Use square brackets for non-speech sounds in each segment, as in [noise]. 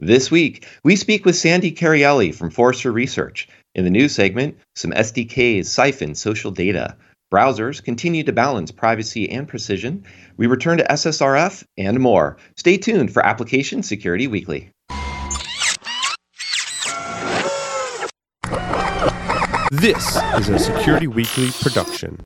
This week, we speak with Sandy Carielli from Forrester Research. In the news segment, some SDKs siphon social data. Browsers continue to balance privacy and precision. We return to SSRF and more. Stay tuned for Application Security Weekly. This is a Security Weekly production.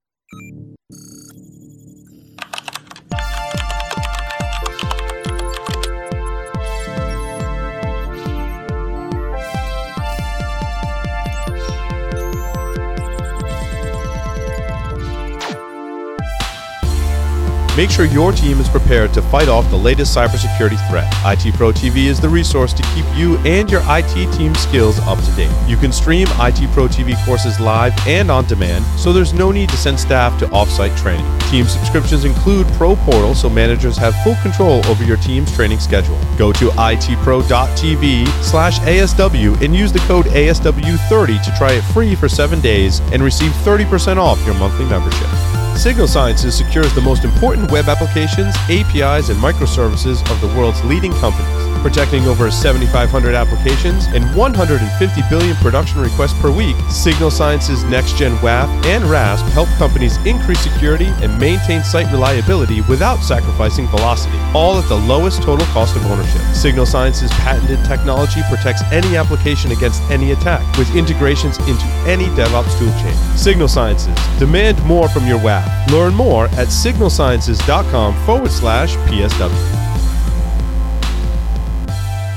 Make sure your team is prepared to fight off the latest cybersecurity threat. IT Pro TV is the resource to keep you and your IT team skills up to date. You can stream IT Pro TV courses live and on demand, so there's no need to send staff to offsite training. Team subscriptions include Pro Portal, so managers have full control over your team's training schedule. Go to itpro.tv slash ASW and use the code ASW30 to try it free for seven days and receive 30% off your monthly membership. Signal Sciences secures the most important web applications, APIs, and microservices of the world's leading companies, protecting over 7,500 applications and 150 billion production requests per week. Signal Sciences Next-Gen WAF and RASP help companies increase security and maintain site reliability without sacrificing velocity, all at the lowest total cost of ownership. Signal Sciences patented technology protects any application against any attack with integrations into any DevOps toolchain. Signal Sciences, demand more from your WAF. Learn more at signalsciences.com forward slash PSW.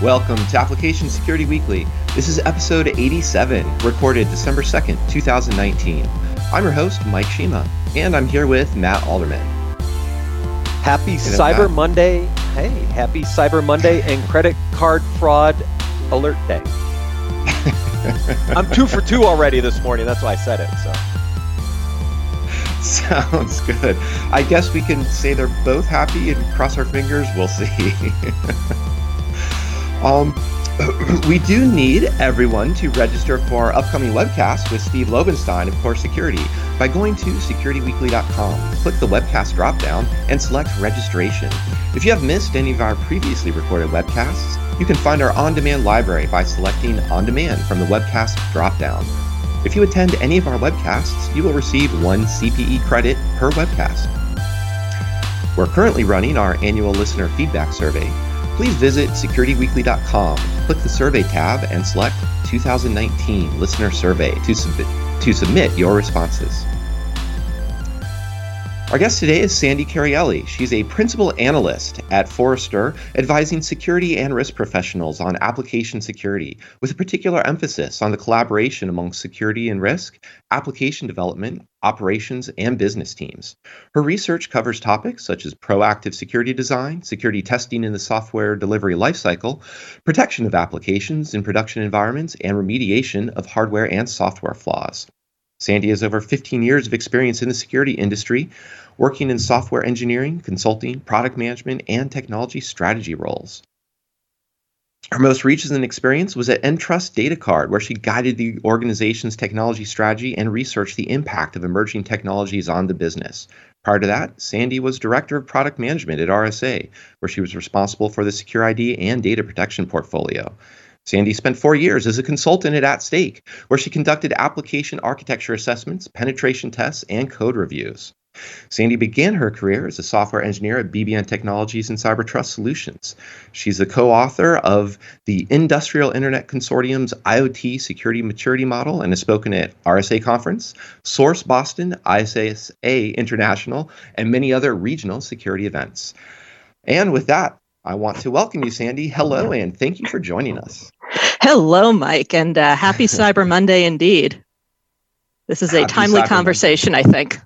Welcome to Application Security Weekly. This is episode 87, recorded December 2nd, 2019. I'm your host, Mike Shema, and I'm here with Matt Alderman. Happy Cyber Matt. Monday. Hey, happy Cyber Monday and credit card fraud alert day. [laughs] I'm two for two already this morning. That's why I said it. So [laughs] Sounds good. I guess we can say they're both happy and cross our fingers. We'll see. [laughs] um, [clears throat] we do need everyone to register for our upcoming webcast with Steve Lobenstein of Core Security by going to securityweekly.com. Click the webcast dropdown and select registration. If you have missed any of our previously recorded webcasts, you can find our on demand library by selecting On Demand from the webcast dropdown. If you attend any of our webcasts, you will receive one CPE credit per webcast. We're currently running our annual listener feedback survey. Please visit securityweekly.com, click the survey tab, and select 2019 Listener Survey to submit, to submit your responses. Our guest today is Sandy Carielli. She's a principal analyst at Forrester, advising security and risk professionals on application security, with a particular emphasis on the collaboration among security and risk, application development, operations, and business teams. Her research covers topics such as proactive security design, security testing in the software delivery lifecycle, protection of applications in production environments, and remediation of hardware and software flaws. Sandy has over 15 years of experience in the security industry, working in software engineering, consulting, product management, and technology strategy roles. Her most recent experience was at Entrust Data Card, where she guided the organization's technology strategy and researched the impact of emerging technologies on the business. Prior to that, Sandy was Director of Product Management at RSA, where she was responsible for the SecurID and data protection portfolio. Sandy spent four years as a consultant at At Stake, where she conducted application architecture assessments, penetration tests, and code reviews. Sandy began her career as a software engineer at BBN Technologies and CyberTrust Solutions. She's the co author of the Industrial Internet Consortium's IoT Security Maturity Model and has spoken at RSA Conference, Source Boston, ISA International, and many other regional security events. And with that, I want to welcome you, Sandy. Hello, and thank you for joining us. Hello, Mike, and uh, happy [laughs] Cyber Monday indeed. This is a Happy timely Cyber conversation, I think.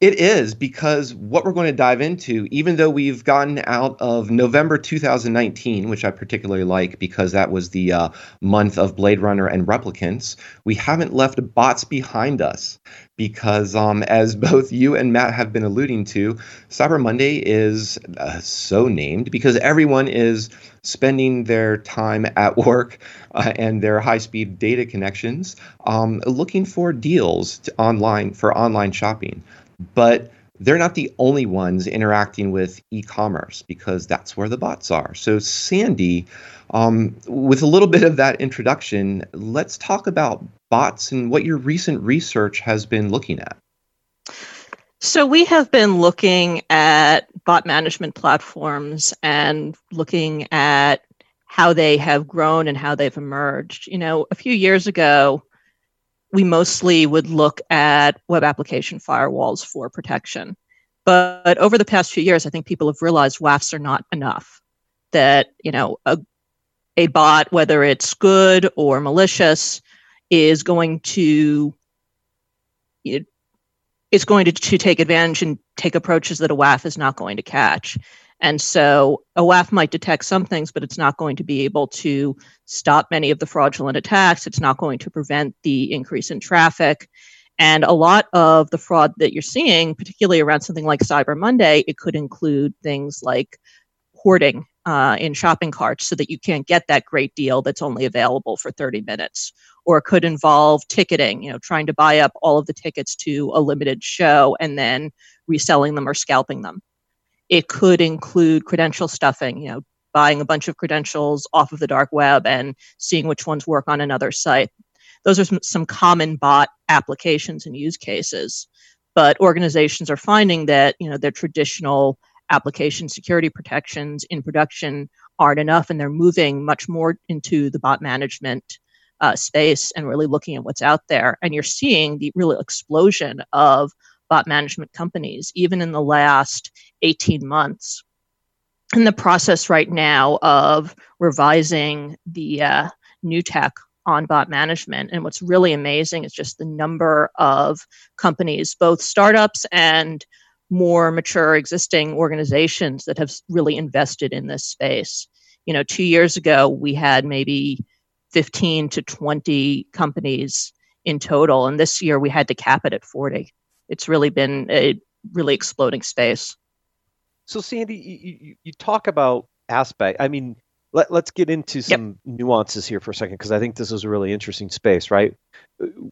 It is because what we're going to dive into, even though we've gotten out of November 2019, which I particularly like because that was the uh, month of Blade Runner and Replicants, we haven't left bots behind us. Because, um, as [laughs] both you and Matt have been alluding to, Cyber Monday is uh, so named because everyone is spending their time at work uh, and their high-speed data connections um, looking for deals online for online shopping but they're not the only ones interacting with e-commerce because that's where the bots are. So Sandy, um, with a little bit of that introduction, let's talk about bots and what your recent research has been looking at. So we have been looking at bot management platforms and looking at how they have grown and how they've emerged. You know, a few years ago, we mostly would look at web application firewalls for protection. But over the past few years, I think people have realized WAFs are not enough. That, you know, a, a bot, whether it's good or malicious, is going to it, it's going to, to take advantage and take approaches that a WAF is not going to catch. And so a WAF might detect some things, but it's not going to be able to stop many of the fraudulent attacks. It's not going to prevent the increase in traffic. And a lot of the fraud that you're seeing, particularly around something like Cyber Monday, it could include things like hoarding uh, in shopping carts so that you can't get that great deal that's only available for 30 minutes. Or it could involve ticketing, you know, trying to buy up all of the tickets to a limited show and then reselling them or scalping them. It could include credential stuffing, you know, buying a bunch of credentials off of the dark web and seeing which ones work on another site. Those are some, some common bot applications and use cases. But organizations are finding that, you know, their traditional application security protections in production aren't enough and they're moving much more into the bot management uh, space and really looking at what's out there. And you're seeing the real explosion of bot management companies, even in the last 18 months. In the process right now of revising the uh, new tech on bot management. And what's really amazing is just the number of companies, both startups and more mature existing organizations that have really invested in this space. You know, two years ago, we had maybe 15 to 20 companies in total. And this year we had to cap it at 40 it's really been a really exploding space. So, Sandy, you, you talk about aspect. I mean, let, us get into some yep. nuances here for a second because I think this is a really interesting space, right?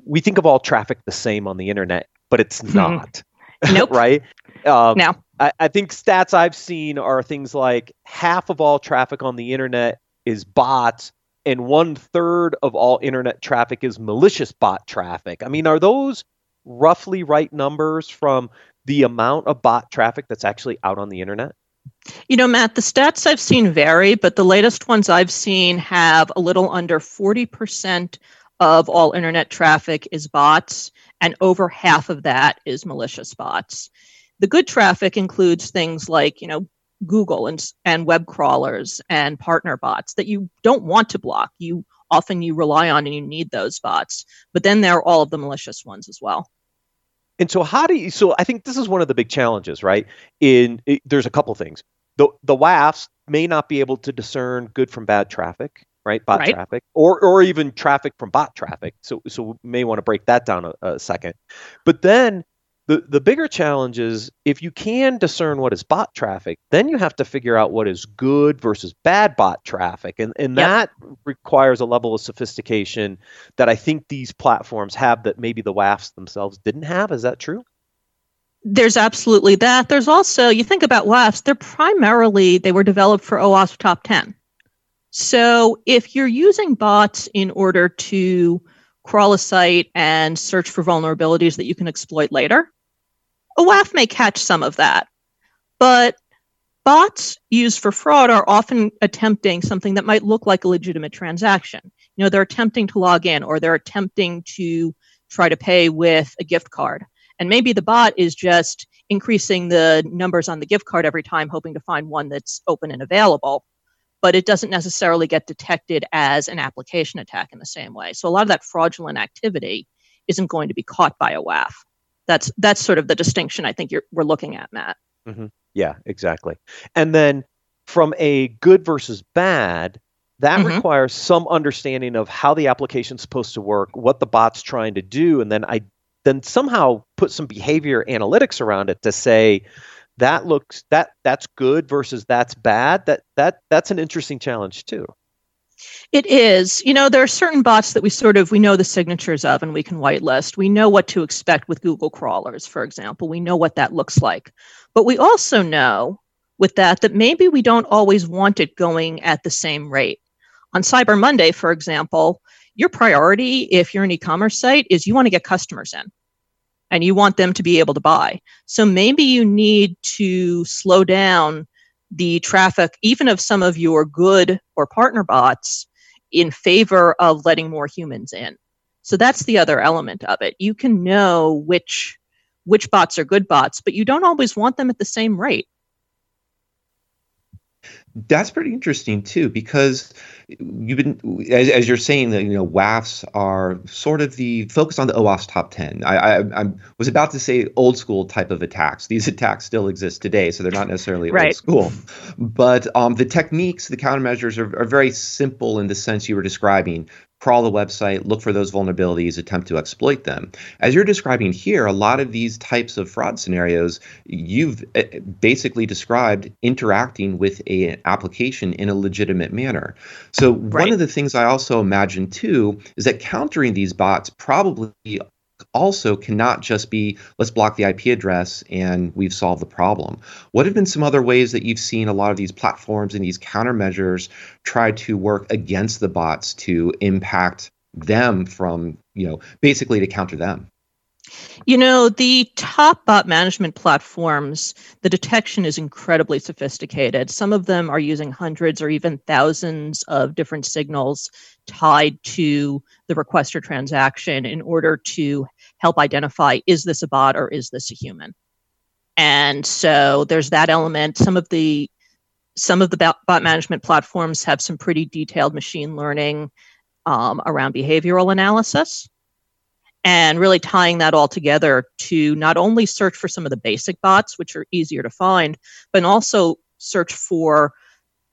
We think of all traffic the same on the internet, but it's not. [laughs] nope. right? Um, no. I, I think stats I've seen are things like half of all traffic on the internet is bots, and one third of all internet traffic is malicious bot traffic. I mean, are those roughly right numbers from the amount of bot traffic that's actually out on the internet? You know, Matt, the stats I've seen vary, but the latest ones I've seen have a little under 40% of all internet traffic is bots, and over half of that is malicious bots. The good traffic includes things like, you know, Google and, and web crawlers and partner bots that you don't want to block. You often you rely on and you need those bots. But then there are all of the malicious ones as well. And so how do you so I think this is one of the big challenges, right? In it, there's a couple things. The the WAFs may not be able to discern good from bad traffic, right? Bot right. traffic or or even traffic from bot traffic. So so we may want to break that down a, a second. But then the, the bigger challenge is if you can discern what is bot traffic, then you have to figure out what is good versus bad bot traffic. And, and yep. that requires a level of sophistication that I think these platforms have that maybe the WAFs themselves didn't have. Is that true? There's absolutely that. There's also, you think about WAFs, they're primarily, they were developed for OWASP top 10. So if you're using bots in order to crawl a site and search for vulnerabilities that you can exploit later. A WAF may catch some of that, but bots used for fraud are often attempting something that might look like a legitimate transaction. You know, they're attempting to log in or they're attempting to try to pay with a gift card. And maybe the bot is just increasing the numbers on the gift card every time, hoping to find one that's open and available but it doesn't necessarily get detected as an application attack in the same way. So a lot of that fraudulent activity isn't going to be caught by a WAF. That's that's sort of the distinction I think you're, we're looking at, Matt. Mm-hmm. Yeah, exactly. And then from a good versus bad, that mm-hmm. requires some understanding of how the application's supposed to work, what the bot's trying to do, and then I then somehow put some behavior analytics around it to say, that looks that that's good versus that's bad that that that's an interesting challenge too It is. You know, there are certain bots that we sort of we know the signatures of and we can whitelist. We know what to expect with Google crawlers, for example. We know what that looks like. But we also know with that that maybe we don't always want it going at the same rate. On Cyber Monday, for example, your priority if you're an e-commerce site is you want to get customers in and you want them to be able to buy. So maybe you need to slow down the traffic, even of some of your good or partner bots, in favor of letting more humans in. So that's the other element of it. You can know which which bots are good bots, but you don't always want them at the same rate. That's pretty interesting too, because you've been as, as you're saying that you know WAFs are sort of the focus on the OWASP top 10. I, I, I was about to say old school type of attacks. These [laughs] attacks still exist today, so they're not necessarily right. old school. But um, the techniques, the countermeasures are, are very simple in the sense you were describing crawl the website, look for those vulnerabilities, attempt to exploit them. As you're describing here, a lot of these types of fraud scenarios, you've eh, basically described interacting with a, an application in a legitimate manner. So, right. one of the things I also imagine too is that countering these bots probably also cannot just be let's block the IP address and we've solved the problem. What have been some other ways that you've seen a lot of these platforms and these countermeasures try to work against the bots to impact them from, you know, basically to counter them? You know, the top bot management platforms, the detection is incredibly sophisticated. Some of them are using hundreds or even thousands of different signals tied to the requester transaction in order to help identify is this a bot or is this a human? And so there's that element. Some of the some of the bot management platforms have some pretty detailed machine learning um, around behavioral analysis and really tying that all together to not only search for some of the basic bots, which are easier to find, but also search for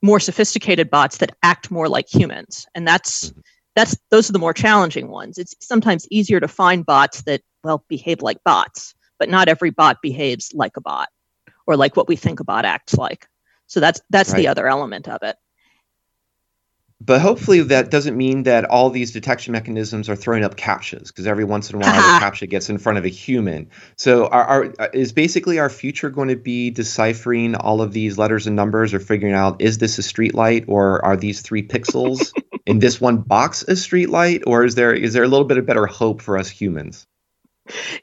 more sophisticated bots that act more like humans. And that's mm-hmm. That's those are the more challenging ones. It's sometimes easier to find bots that well behave like bots, but not every bot behaves like a bot or like what we think a bot acts like. So that's that's right. the other element of it but hopefully that doesn't mean that all these detection mechanisms are throwing up captchas because every once in a while the [laughs] captcha gets in front of a human so our, our, is basically our future going to be deciphering all of these letters and numbers or figuring out is this a street light or are these three pixels [laughs] in this one box a street light or is there is there a little bit of better hope for us humans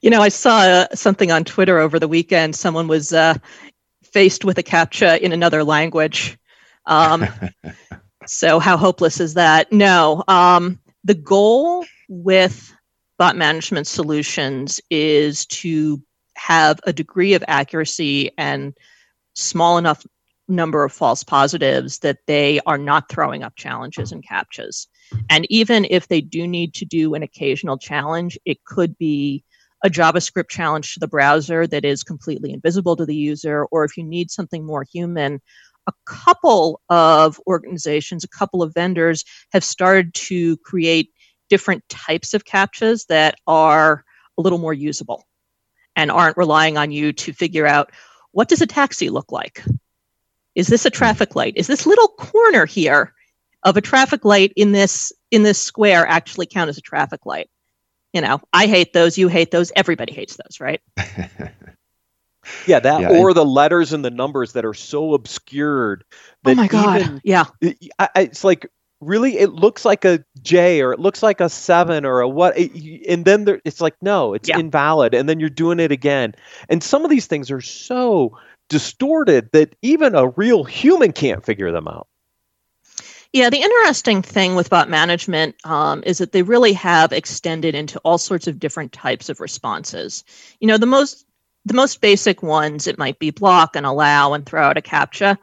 you know i saw uh, something on twitter over the weekend someone was uh, faced with a captcha in another language um, [laughs] So, how hopeless is that? No. Um, the goal with bot management solutions is to have a degree of accuracy and small enough number of false positives that they are not throwing up challenges and captchas. And even if they do need to do an occasional challenge, it could be a JavaScript challenge to the browser that is completely invisible to the user, or if you need something more human, a couple of organizations, a couple of vendors have started to create different types of captchas that are a little more usable and aren't relying on you to figure out what does a taxi look like? Is this a hmm. traffic light? Is this little corner here of a traffic light in this in this square actually count as a traffic light? You know, I hate those, you hate those, everybody hates those, right? [laughs] Yeah, that yeah, or and, the letters and the numbers that are so obscured. Oh that oh my god! Even, yeah, I, it's like really it looks like a J or it looks like a seven or a what, and then there, it's like no, it's yeah. invalid, and then you're doing it again. And some of these things are so distorted that even a real human can't figure them out. Yeah, the interesting thing with bot management um, is that they really have extended into all sorts of different types of responses. You know, the most the most basic ones, it might be block and allow and throw out a CAPTCHA.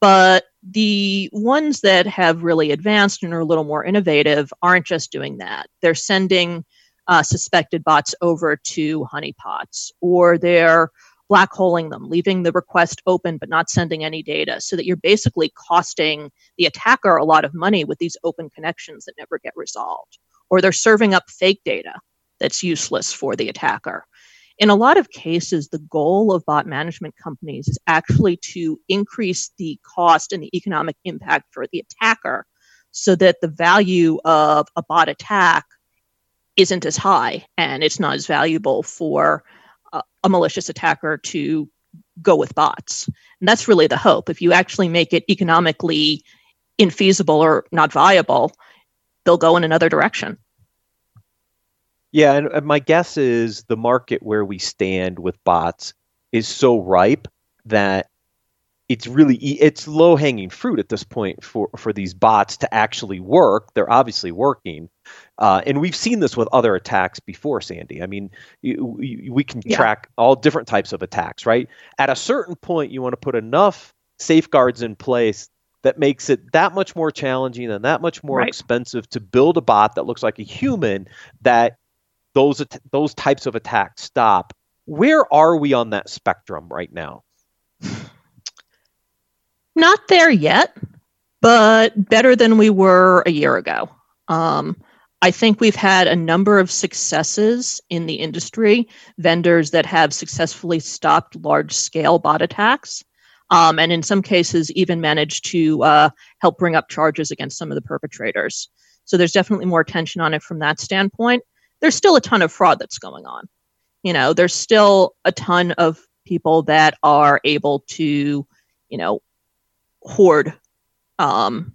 But the ones that have really advanced and are a little more innovative aren't just doing that. They're sending uh, suspected bots over to honeypots, or they're black holing them, leaving the request open but not sending any data, so that you're basically costing the attacker a lot of money with these open connections that never get resolved. Or they're serving up fake data that's useless for the attacker in a lot of cases, the goal of bot management companies is actually to increase the cost and the economic impact for the attacker so that the value of a bot attack isn't as high and it's not as valuable for a, malicious attacker to go with bots. And that's really the hope. If you actually make it economically infeasible or not viable, they'll go in another direction. Yeah, and, and my guess is the market where we stand with bots is so ripe that it's really it's low hanging fruit at this point for for these bots to actually work. They're obviously working, uh, and we've seen this with other attacks before, Sandy. I mean, you, you, we can yeah. track all different types of attacks, right? At a certain point, you want to put enough safeguards in place that makes it that much more challenging and that much more right. expensive to build a bot that looks like a human that those those types of attacks stop. Where are we on that spectrum right now? Not there yet, but better than we were a year ago. Um, I think we've had a number of successes in the industry, vendors that have successfully stopped large scale bot attacks, um, and in some cases, even managed to uh, help bring up charges against some of the perpetrators. So there's definitely more attention on it from that standpoint. There's still a ton of fraud that's going on. You know, there's still a ton of people that are able to, you know, hoard um,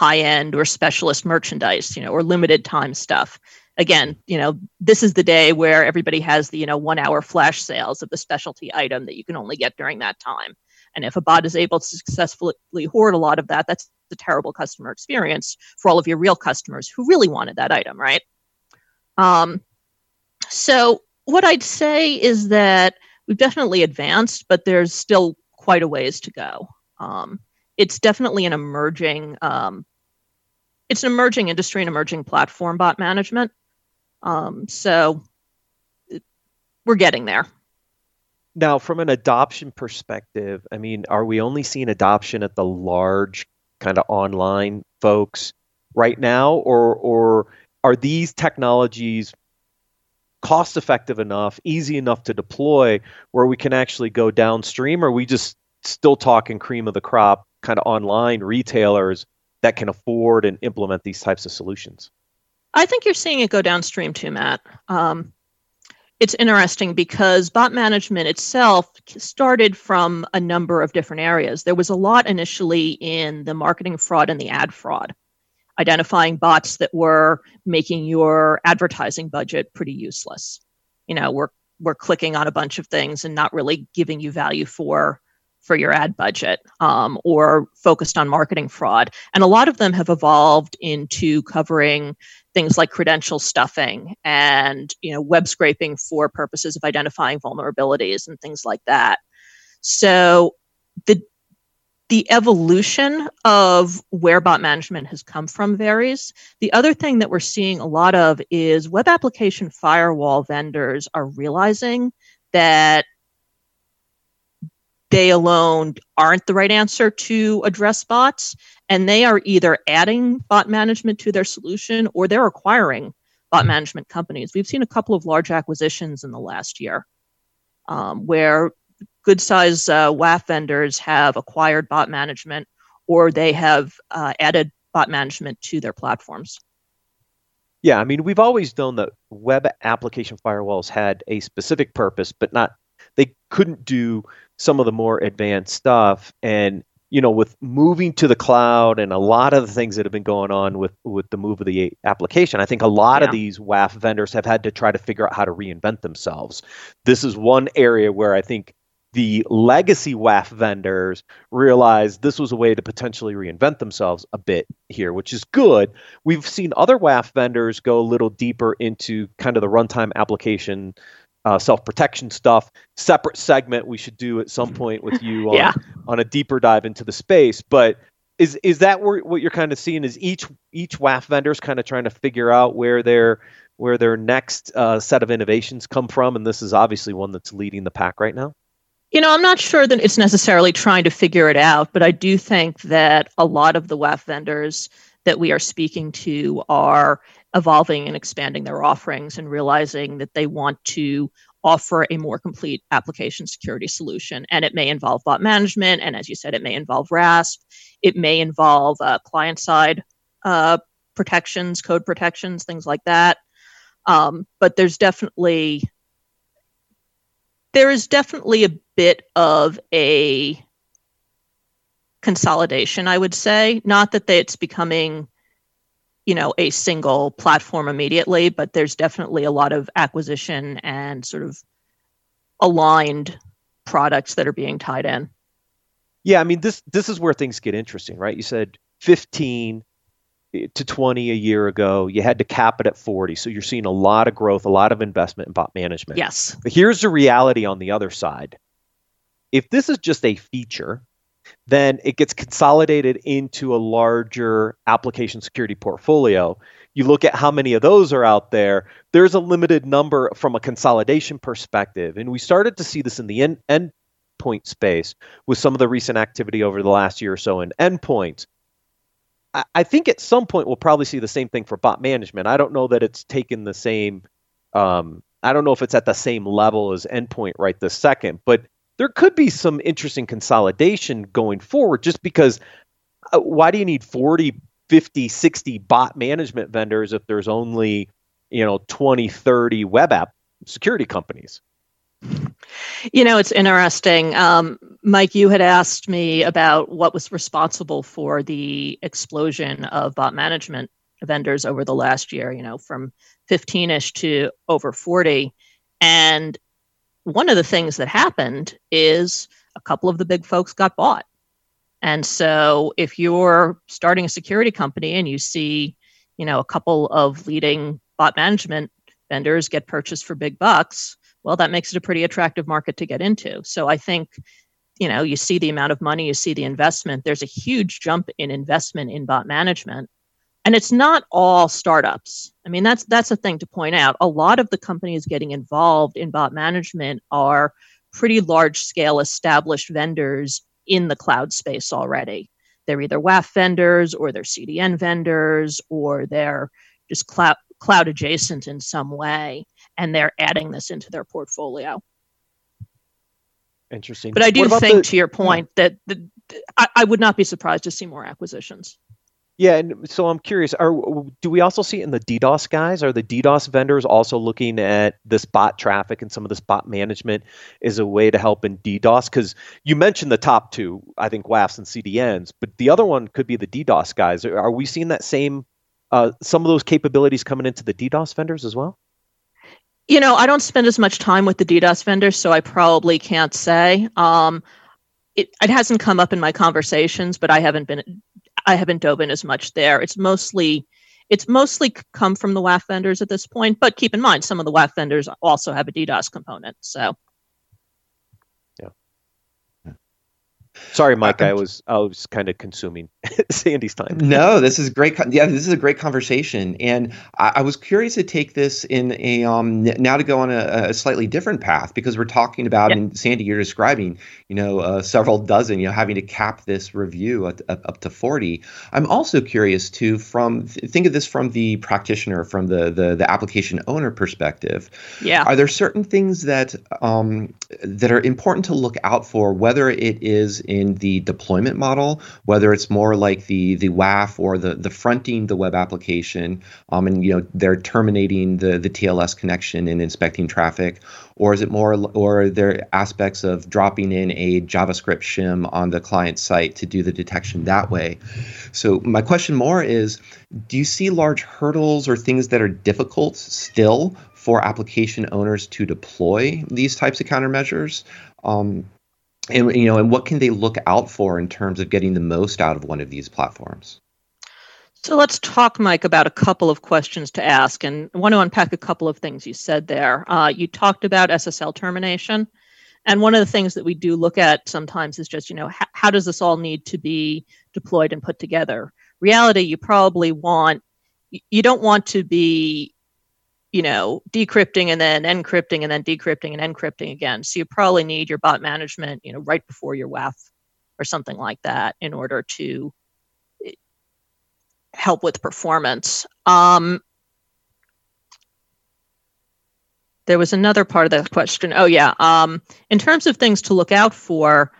high end or specialist merchandise, you know, or limited time stuff. Again, you know, this is the day where everybody has the, you know, one hour flash sales of the specialty item that you can only get during that time. And if a bot is able to successfully hoard a lot of that, that's a terrible customer experience for all of your real customers who really wanted that item, right? Um, so, what I'd say is that we've definitely advanced, but there's still quite a ways to go. Um, it's definitely an emerging um, it's an emerging industry and emerging platform bot management. Um, so we're getting there. Now from an adoption perspective i mean are we only seeing adoption at the large kind of online folks right now or or are these technologies cost effective enough easy enough to deploy where we can actually go downstream or we just still talking cream of the crop kind of online retailers that can afford and implement these types of solutions? I think you're seeing it go downstream too, Matt. Um, it's interesting because bot management itself started from a number of different areas. There was a lot initially in the marketing fraud and the ad fraud, identifying bots that were making your advertising budget pretty useless. You know, we're we're clicking on a bunch of things and not really giving you value for for your ad budget um, or focused on marketing fraud. And a lot of them have evolved into covering things like credential stuffing and you know web scraping for purposes of identifying vulnerabilities and things like that. So the the evolution of where bot management has come from varies. The other thing that we're seeing a lot of is web application firewall vendors are realizing that they alone aren't the right answer to address bots. And they are either adding bot management to their solution or they're acquiring bot management companies. We've seen a couple of large acquisitions in the last year um, where good size uh, WAF vendors have acquired bot management or they have uh, added bot management to their platforms. Yeah, I mean, we've always known that web application firewalls had a specific purpose, but not they couldn't do some of the more advanced stuff and you know with moving to the cloud and a lot of the things that have been going on with with the move of the application i think a lot yeah. of these waf vendors have had to try to figure out how to reinvent themselves this is one area where i think the legacy WAF vendors realized this was a way to potentially reinvent themselves a bit here, which is good. We've seen other WAF vendors go a little deeper into kind of the runtime application uh, self protection stuff. Separate segment we should do at some point with you [laughs] on, yeah. on a deeper dive into the space. But is is that where, what you're kind of seeing? Is each each WAF vendor is kind of trying to figure out where their where their next uh, set of innovations come from? And this is obviously one that's leading the pack right now. You know, I'm not sure that it's necessarily trying to figure it out, but I do think that a lot of the WAF vendors that we are speaking to are evolving and expanding their offerings and realizing that they want to offer a more complete application security solution. And it may involve bot management. And as you said, it may involve RASP. It may involve uh, client side uh, protections, code protections, things like that. Um, but there's definitely there is definitely a bit of a consolidation, I would say. Not that it's becoming, you know, a single platform immediately, but there's definitely a lot of acquisition and sort of aligned products that are being tied in. Yeah, I mean this this is where things get interesting, right? You said 15 to 20 a year ago. You had to cap it at 40. So you're seeing a lot of growth, a lot of investment in bot management. Yes. But here's the reality on the other side. If this is just a feature, then it gets consolidated into a larger application security portfolio. You look at how many of those are out there, there's a limited number from a consolidation perspective. And we started to see this in the end, endpoint space with some of the recent activity over the last year or so in endpoints. I, think at some point we'll probably see the same thing for bot management. I don't know that it's taken the same. Um, I don't know if it's at the same level as endpoint right this second, but there could be some interesting consolidation going forward just because uh, why do you need 40 50 60 bot management vendors if there's only you know 20 30 web app security companies you know, it's interesting. Um, Mike, you had asked me about what was responsible for the explosion of bot management vendors over the last year, you know, from 15 ish to over 40. And one of the things that happened is a couple of the big folks got bought. And so if you're starting a security company and you see, you know, a couple of leading bot management vendors get purchased for big bucks, well, that makes it a pretty attractive market to get into. So I think, you know, you see the amount of money, you see the investment. There's a huge jump in investment in bot management. And it's not all startups. I mean, that's that's a thing to point out. A lot of the companies getting involved in bot management are pretty large scale established vendors in the cloud space already. They're either WAF vendors or they're CDN vendors or they're just cloud cloud adjacent in some way and they're adding this into their portfolio. Interesting. But I do think, the, to your point, that the, I, I, would not be surprised to see more acquisitions. Yeah, and so I'm curious: Are do we also see it in the DDoS guys? Are the DDoS vendors also looking at this bot traffic and some of this bot management as a way to help in DDoS? Because you mentioned the top two, I think WAFs and CDNs, but the other one could be the DDoS guys. Are we seeing that same uh, some of those capabilities coming into the DDoS vendors as well? You know, I don't spend as much time with the DDoS vendors, so I probably can't say. Um, it, it hasn't come up in my conversations, but I haven't been I haven't dove in as much there. It's mostly it's mostly come from the WAF vendors at this point, but keep in mind some of the WAF vendors also have a DDoS component. So Yeah. Sorry, Mike. I was I was kind of consuming [laughs] Sandy's time. no, this is great. Yeah, this is a great conversation, and I, I was curious to take this in a um now to go on a, a slightly different path because we're talking about, and Sandy, you're describing, you know, uh, several dozen, you know, having to cap this review at, at, up to forty. I'm also curious to from think of this from the practitioner, from the the the application owner perspective. Yeah. Are there certain things that um that are important to look out for, whether it is in the deployment model, whether it's more like the the WAF or the the fronting the web application, um, and you know they're terminating the the TLS connection and inspecting traffic, or is it more or are there aspects of dropping in a JavaScript shim on the client site to do the detection that way? So my question more is, do you see large hurdles or things that are difficult still for application owners to deploy these types of countermeasures? Um, and you know and what can they look out for in terms of getting the most out of one of these platforms? So let's talk mike about a couple of questions to ask and i want to unpack a couple of things you said there. Uh, you talked about ssl termination and one of the things that we do look at sometimes is just you know how, how does this all need to be deployed and put together? Reality you probably want you don't want to be you know, decrypting and then encrypting and then decrypting and encrypting again. So you probably need your bot management, you know, right before your WAF or something like that in order to eh, help with performance. Um, there was another part of the question. Oh yeah, um, in terms of things to look out for,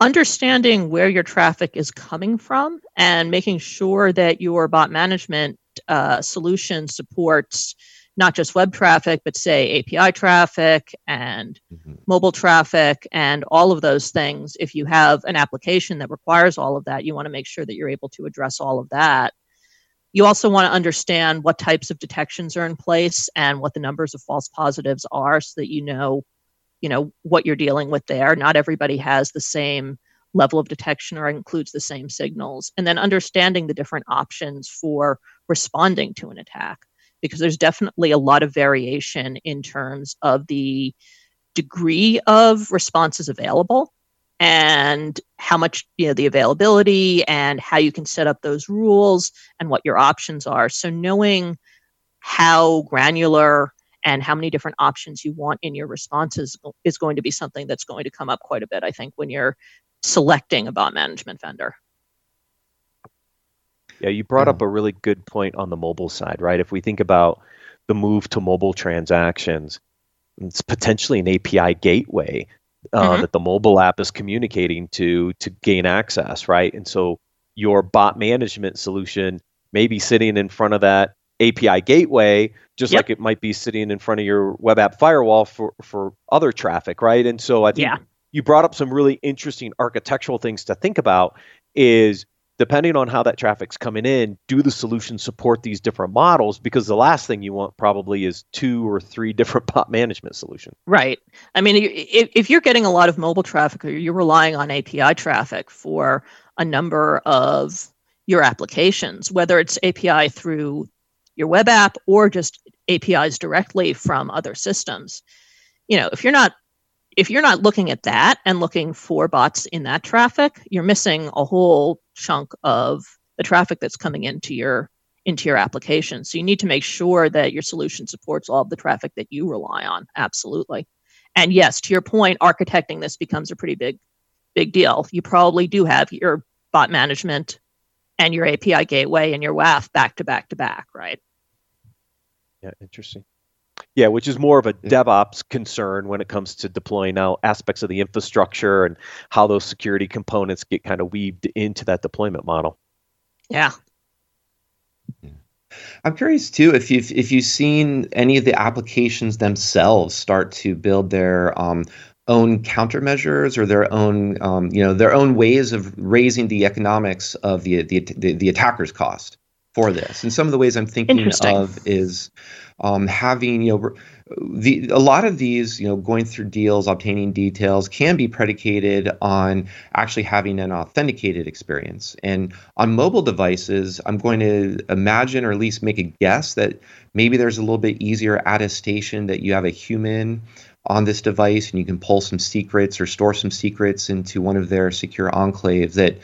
understanding where your traffic is coming from and making sure that your bot management uh, solution supports not just web traffic, but say API traffic and mm-hmm. mobile traffic and all of those things. If you have an application that requires all of that, you want to make sure that you're able to address all of that. You also want to understand what types of detections are in place and what the numbers of false positives are so that you know, you know, what you're dealing with there. Not everybody has the same level of detection or includes the same signals. And then understanding the different options for responding to an attack because there's definitely a lot of variation in terms of the degree of responses available and how much you know the availability and how you can set up those rules and what your options are. So knowing how granular and how many different options you want in your responses is going to be something that's going to come up quite a bit i think when you're selecting a bot management vendor yeah, you brought up a really good point on the mobile side, right? If we think about the move to mobile transactions, it's potentially an API gateway uh, mm-hmm. that the mobile app is communicating to to gain access, right? And so your bot management solution may be sitting in front of that API gateway, just yep. like it might be sitting in front of your web app firewall for for other traffic, right? And so I think yeah. you brought up some really interesting architectural things to think about. Is depending on how that traffic's coming in, do the solutions support these different models? Because the last thing you want probably is two or three [laughs] different bot management solutions. Right. I mean, if, you're getting a lot of mobile traffic or you're relying on API traffic for a number of your applications, whether it's API through your web app or just APIs directly from other systems, you know, if you're not if you're not looking at that and looking for bots in that traffic, you're missing a whole chunk of the traffic that's coming into your into your application. So you need to make sure that your solution supports all of the traffic that you rely on. Absolutely. And yes, to your point, architecting this becomes a pretty big big deal. You probably do have your bot management and your API gateway and your WAF back to back to back, right? Yeah, interesting. Yeah, which is more of a DevOps concern when it comes to deploying now aspects of the infrastructure and how those security components get kind of weaved into that deployment model. Yeah. I'm curious too if you've if you've seen any of the applications themselves start to build their um, own countermeasures or their own um, you know their own ways of raising the economics of the the, the, the attacker's cost for this. And some of the ways I'm thinking of is um, having you know the a lot of these you know going through deals obtaining details can be predicated on actually having an authenticated experience. And on mobile devices i'm going to imagine or at least make a guess that maybe there's a little bit easier attestation that you have a human on this device and you can pull some secrets or store some secrets into one of their secure enclaves that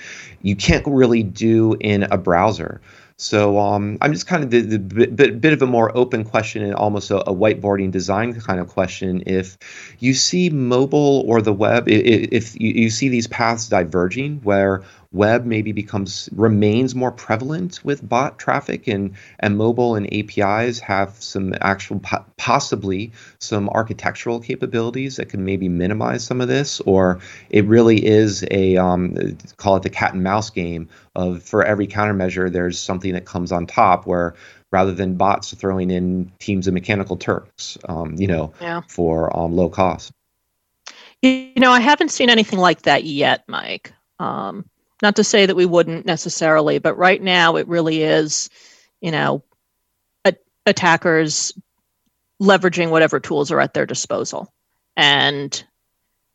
you can't really do in a browser so um, I'm just kind of the, the bit, bit of a more open question and almost a, a, whiteboarding design kind of question. If you see mobile or the web, if, you, you see these paths diverging where web maybe becomes remains more prevalent with bot traffic and and mobile and APIs have some actual possibly some architectural capabilities that can maybe minimize some of this or it really is a um, call it the cat and mouse game of for every countermeasure there's something that comes on top where rather than bots throwing in teams of mechanical turks um, you know yeah. for um, low cost you know i haven't seen anything like that yet mike um, not to say that we wouldn't necessarily, but right now it really is, you know, a- attackers leveraging whatever tools are at their disposal. And,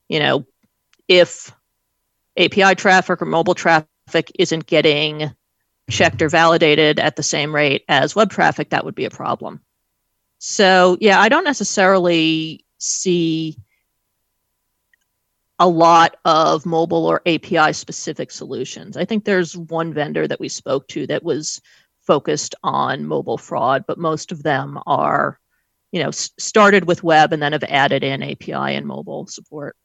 you know, if API traffic or mobile traffic isn't getting checked or validated at the same rate as web traffic, that would be a problem. So, yeah, I don't necessarily see a lot of mobile or API specific solutions. I think there's one vendor that we spoke to that was focused on mobile fraud, but most of them are, you know, started with web and then have added in API and mobile support.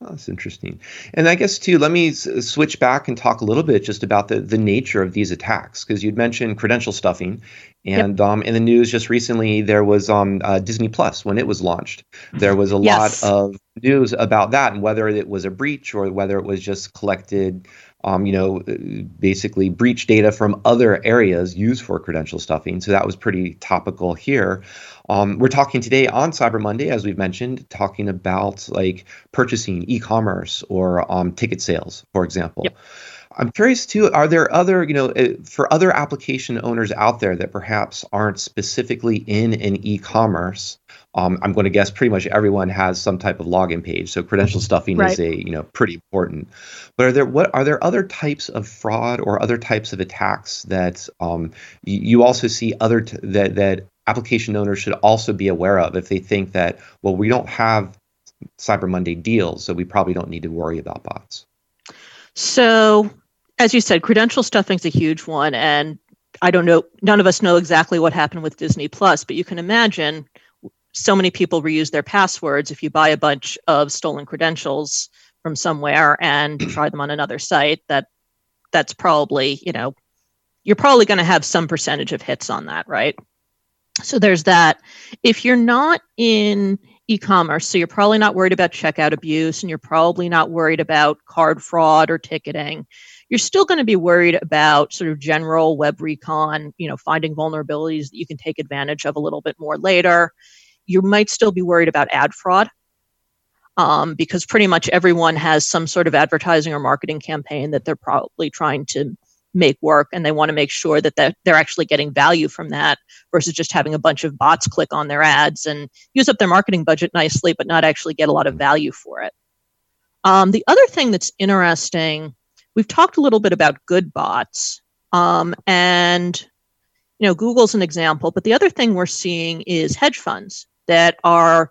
Oh, that's interesting. And I guess too, let me s- switch back and talk a little bit just about the, the nature of these attacks because you'd mentioned credential stuffing, and yep. um, in the news just recently there was um, uh, Disney Plus when it was launched. There was a yes. lot of news about that and whether it was a breach or whether it was just collected um, you know, basically breach data from other areas used for credential stuffing. So that was pretty topical here. Um, we're talking today on Cyber Monday, as we've mentioned, talking about like purchasing, e-commerce, or um, ticket sales, for example. Yep. I'm curious too. Are there other, you know, uh, for other application owners out there that perhaps aren't specifically in an e-commerce? Um, I'm going to guess pretty much everyone has some type of login page. So credential stuffing right. is a, you know, pretty important. But are there what are there other types of fraud or other types of attacks that um, you also see other t- that that application owners should also be aware of if they think that well we don't have Cyber Monday deals, so we probably don't need to worry about bots. So, as you said, credential stuffing is a huge one, and I don't know. None of us know exactly what happened with Disney Plus, but you can imagine so many people reuse their passwords. If you buy a bunch of stolen credentials from somewhere and [clears throat] try them on another site, that that's probably you know you're probably going to have some percentage of hits on that, right? So there's that. If you're not in e-commerce, so you're probably not worried about checkout abuse and you're probably not worried about card fraud or ticketing. You're still going to be worried about sort of general web recon, you know, finding vulnerabilities that you can take advantage of a little bit more later. You might still be worried about ad fraud. Um, because pretty much everyone has some sort of advertising or marketing campaign that they're probably trying to make work and they want to make sure that they're actually getting value from that versus just having a bunch of bots click on their ads and use up their marketing budget nicely but not actually get a lot of value for it um, the other thing that's interesting we've talked a little bit about good bots um, and you know google's an example but the other thing we're seeing is hedge funds that are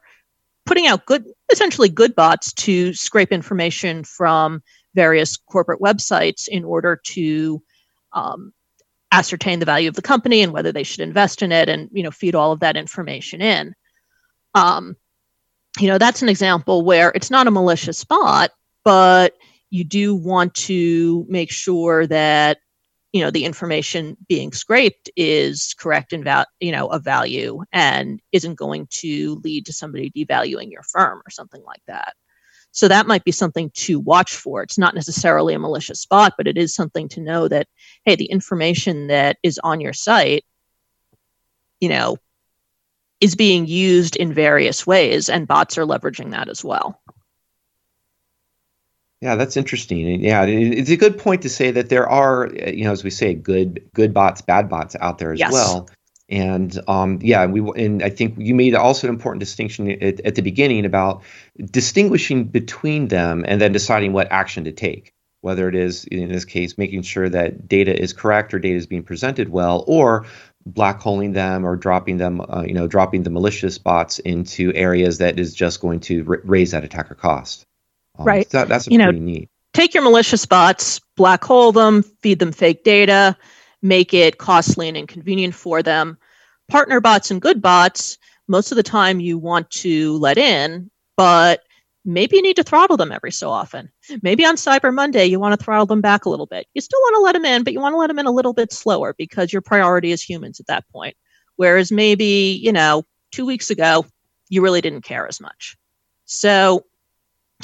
putting out good essentially good bots to scrape information from various corporate websites in order to um, ascertain the value of the company and whether they should invest in it and you know feed all of that information in. Um, you know that's an example where it's not a malicious bot but you do want to make sure that you know the information being scraped is correct and val- you know of value and isn't going to lead to somebody devaluing your firm or something like that so that might be something to watch for. It's not necessarily a malicious bot, but it is something to know that, hey, the information that is on your site, you know, is being used in various ways, and bots are leveraging that as well. Yeah, that's interesting. Yeah, it's a good point to say that there are, you know, as we say, good good bots, bad bots out there as yes. well. And um, yeah, we and I think you made also an important distinction at, at, the beginning about distinguishing between them and then deciding what action to take. Whether it is in this case making sure that data is correct or data is being presented well, or black holing them or dropping them, uh, you know, dropping the malicious bots into areas that is just going to r- raise that attacker cost. Um, right. So that's you pretty know, neat. Take your malicious bots, black hole them, feed them fake data make it costly and inconvenient for them. Partner bots and good bots, most of the time you want to let in, but maybe you need to throttle them every so often. Maybe on Cyber Monday, you want to throttle them back a little bit. You still want to let them in, but you want to let them in a little bit slower because your priority is humans at that point. Whereas maybe, you know, two weeks ago, you really didn't care as much. So,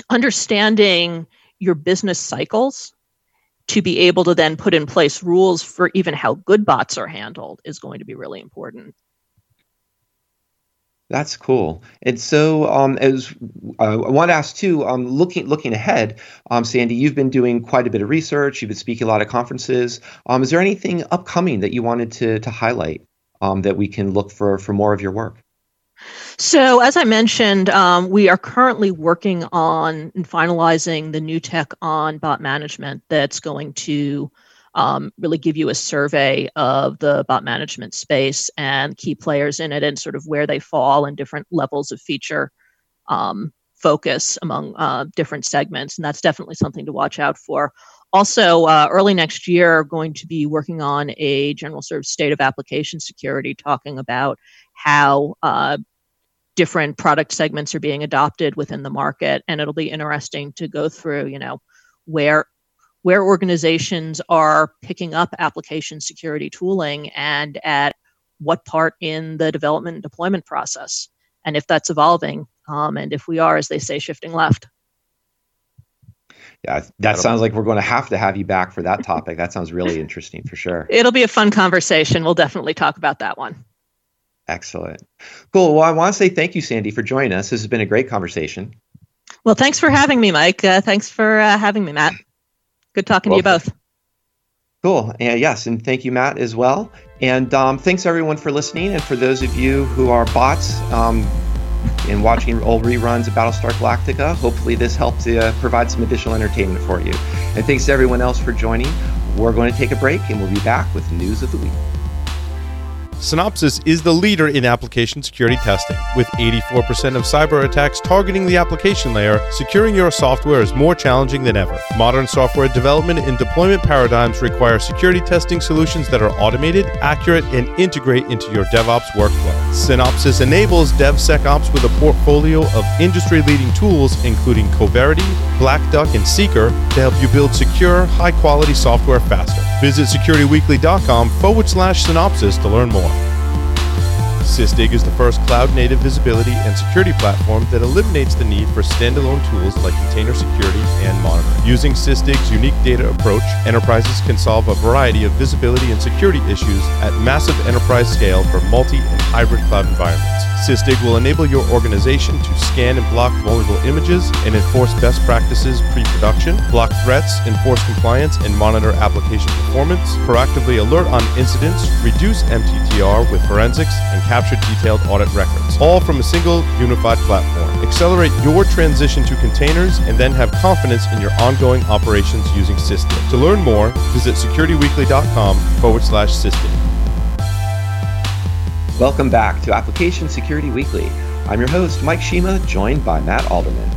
understanding your business cycles to be able to then put in place rules for even how good bots are handled is going to be really important. That's cool. And so, um, as uh, I want to ask too, um, looking looking ahead, um, Sandy, you've been doing quite a bit of research. You've been speaking a lot of conferences. Um, is there anything upcoming that you wanted to to highlight um, that we can look for for more of your work? So, as I mentioned, um, we are currently working on and finalizing the new tech on bot management that's going to um, really give you a survey of the bot management space and key players in it and sort of where they fall in different levels of feature um, focus among uh, different segments. And that's definitely something to watch out for. Also, uh, early next year, going to be working on a general sort of state of application security, talking about how uh, different product segments are being adopted within the market and it'll be interesting to go through you know where where organizations are picking up application security tooling and at what part in the development and deployment process and if that's evolving um, and if we are as they say shifting left. Yeah that sounds like we're going to have to have you back for that topic. That sounds really [laughs] interesting for sure. It'll be a fun conversation. We'll definitely talk about that one Excellent. Cool. Well, I want to say thank you, Sandy, for joining us. This has been a great conversation. Well, thanks for having me, Mike. Uh, thanks for uh, having me, Matt. Good talking well, to you both. Cool. And yes, and thank you, Matt, as well. And um, thanks everyone for listening. And for those of you who are bots um, and watching old reruns of Battlestar Galactica, hopefully this helped uh, provide some additional entertainment for you. And thanks to everyone else for joining. We're going to take a break, and we'll be back with news of the week. Synopsys is the leader in application security testing. With 84% of cyber attacks targeting the application layer, securing your software is more challenging than ever. Modern software development and deployment paradigms require security testing solutions that are automated, accurate, and integrate into your DevOps workflow. Synopsys enables DevSecOps with a portfolio of industry leading tools, including Coverity, Black Duck, and Seeker, to help you build secure, high quality software faster. Visit securityweekly.com forward slash synopsys to learn more. Sysdig is the first cloud native visibility and security platform that eliminates the need for standalone tools like container security and monitoring. Using Sysdig's unique data approach, enterprises can solve a variety of visibility and security issues at massive enterprise scale for multi and hybrid cloud environments. Sysdig will enable your organization to scan and block vulnerable images and enforce best practices pre-production, block threats, enforce compliance, and monitor application performance, proactively alert on incidents, reduce MTTR with forensics, and capture detailed audit records, all from a single unified platform. Accelerate your transition to containers and then have confidence in your ongoing operations using Sysdig. To learn more, visit securityweekly.com forward slash Sysdig. Welcome back to Application Security Weekly. I'm your host, Mike Shema, joined by Matt Alderman.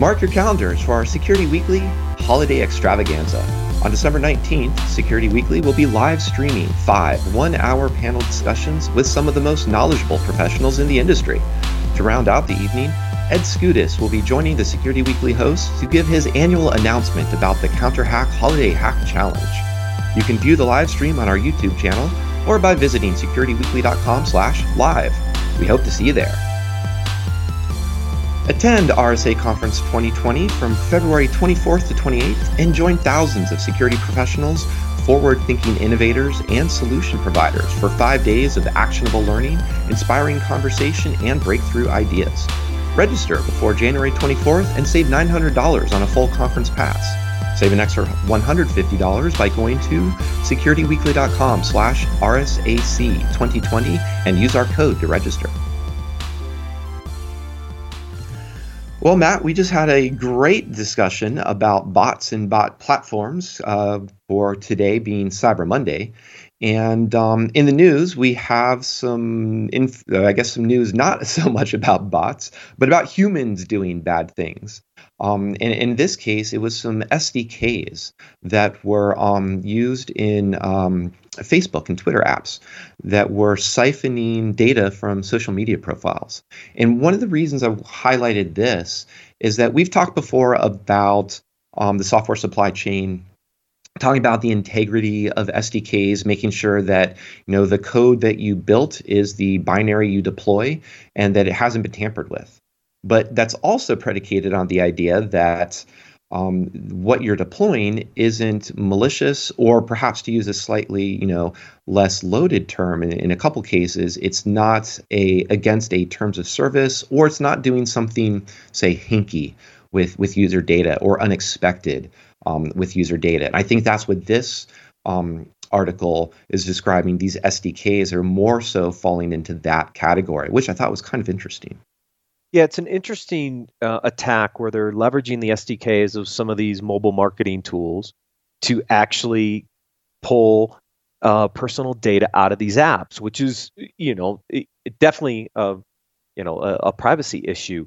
Mark your calendars for our Security Weekly Holiday Extravaganza. On December 19th, Security Weekly will be live streaming five one hour panel discussions with some of the most knowledgeable professionals in the industry. To round out the evening, Ed Skoudis will be joining the Security Weekly hosts to give his annual announcement about the CounterHack Holiday Hack Challenge. You can view the live stream on our YouTube channel or by visiting securityweekly.com/live. We hope to see you there. Attend RSA Conference 2020 from February 24th to 28th and join thousands of security professionals, forward thinking innovators, and solution providers for five days of actionable learning, inspiring conversation, and breakthrough ideas. Register before January 24th and save $900 on a full conference pass. Save an extra $150 by going to securityweekly.com slash RSAC 2020 and use our code to register. Well, Matt, we just had a great discussion about bots and bot platforms uh, for today being Cyber Monday. And um, in the news, we have some, inf- I guess, some news not [laughs] so much about bots, but about humans doing bad things. Um, and in this case, it was some SDKs that were um, used in um, Facebook and Twitter apps that were siphoning data from social media profiles. And one of the reasons I highlighted this is that we've talked before about um, the software supply chain talking about the integrity of SDKs, making sure that you know the code that you built is the binary you deploy and that it hasn't been tampered with. But that's also predicated on the idea that um, what you're deploying isn't malicious, or perhaps to use a slightly, you know, less loaded term. In, in a couple cases, it's not a against a terms of service, or it's not doing something, say, hinky with with user data or unexpected um, with user data. And I think that's what this um, article is describing. These SDKs are more so falling into that category, which I thought was kind of interesting. Yeah, it's an interesting uh, attack where they're leveraging the SDKs of some of these mobile marketing tools to actually pull uh, personal data out of these apps, which is, you know, it, it definitely, uh, you know, a, a, privacy issue.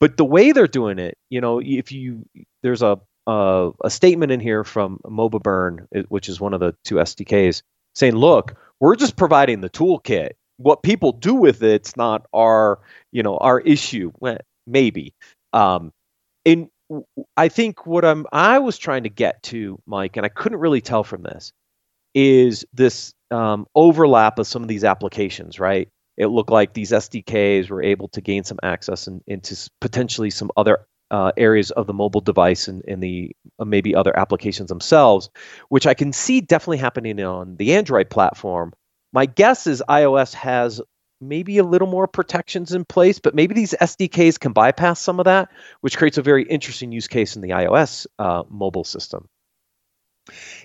But the way they're doing it, you know, if you there's a a statement in here from Mobiburn, which is one of the two SDKs, saying, "Look, we're just providing the toolkit. What people do with it's not our you know our issue. Maybe. Um, in I think what I'm I was trying to get to, Mike, and I couldn't really tell from this, is this um, overlap of some of these applications, right? It looked like these SDKs were able to gain some access in, into potentially some other uh, areas of the mobile device and, and the uh, maybe other applications themselves, which I can see definitely happening on the Android platform. My guess is iOS has maybe a little more protections in place, but maybe these SDKs can bypass some of that, which creates a very interesting use case in the iOS uh, mobile system.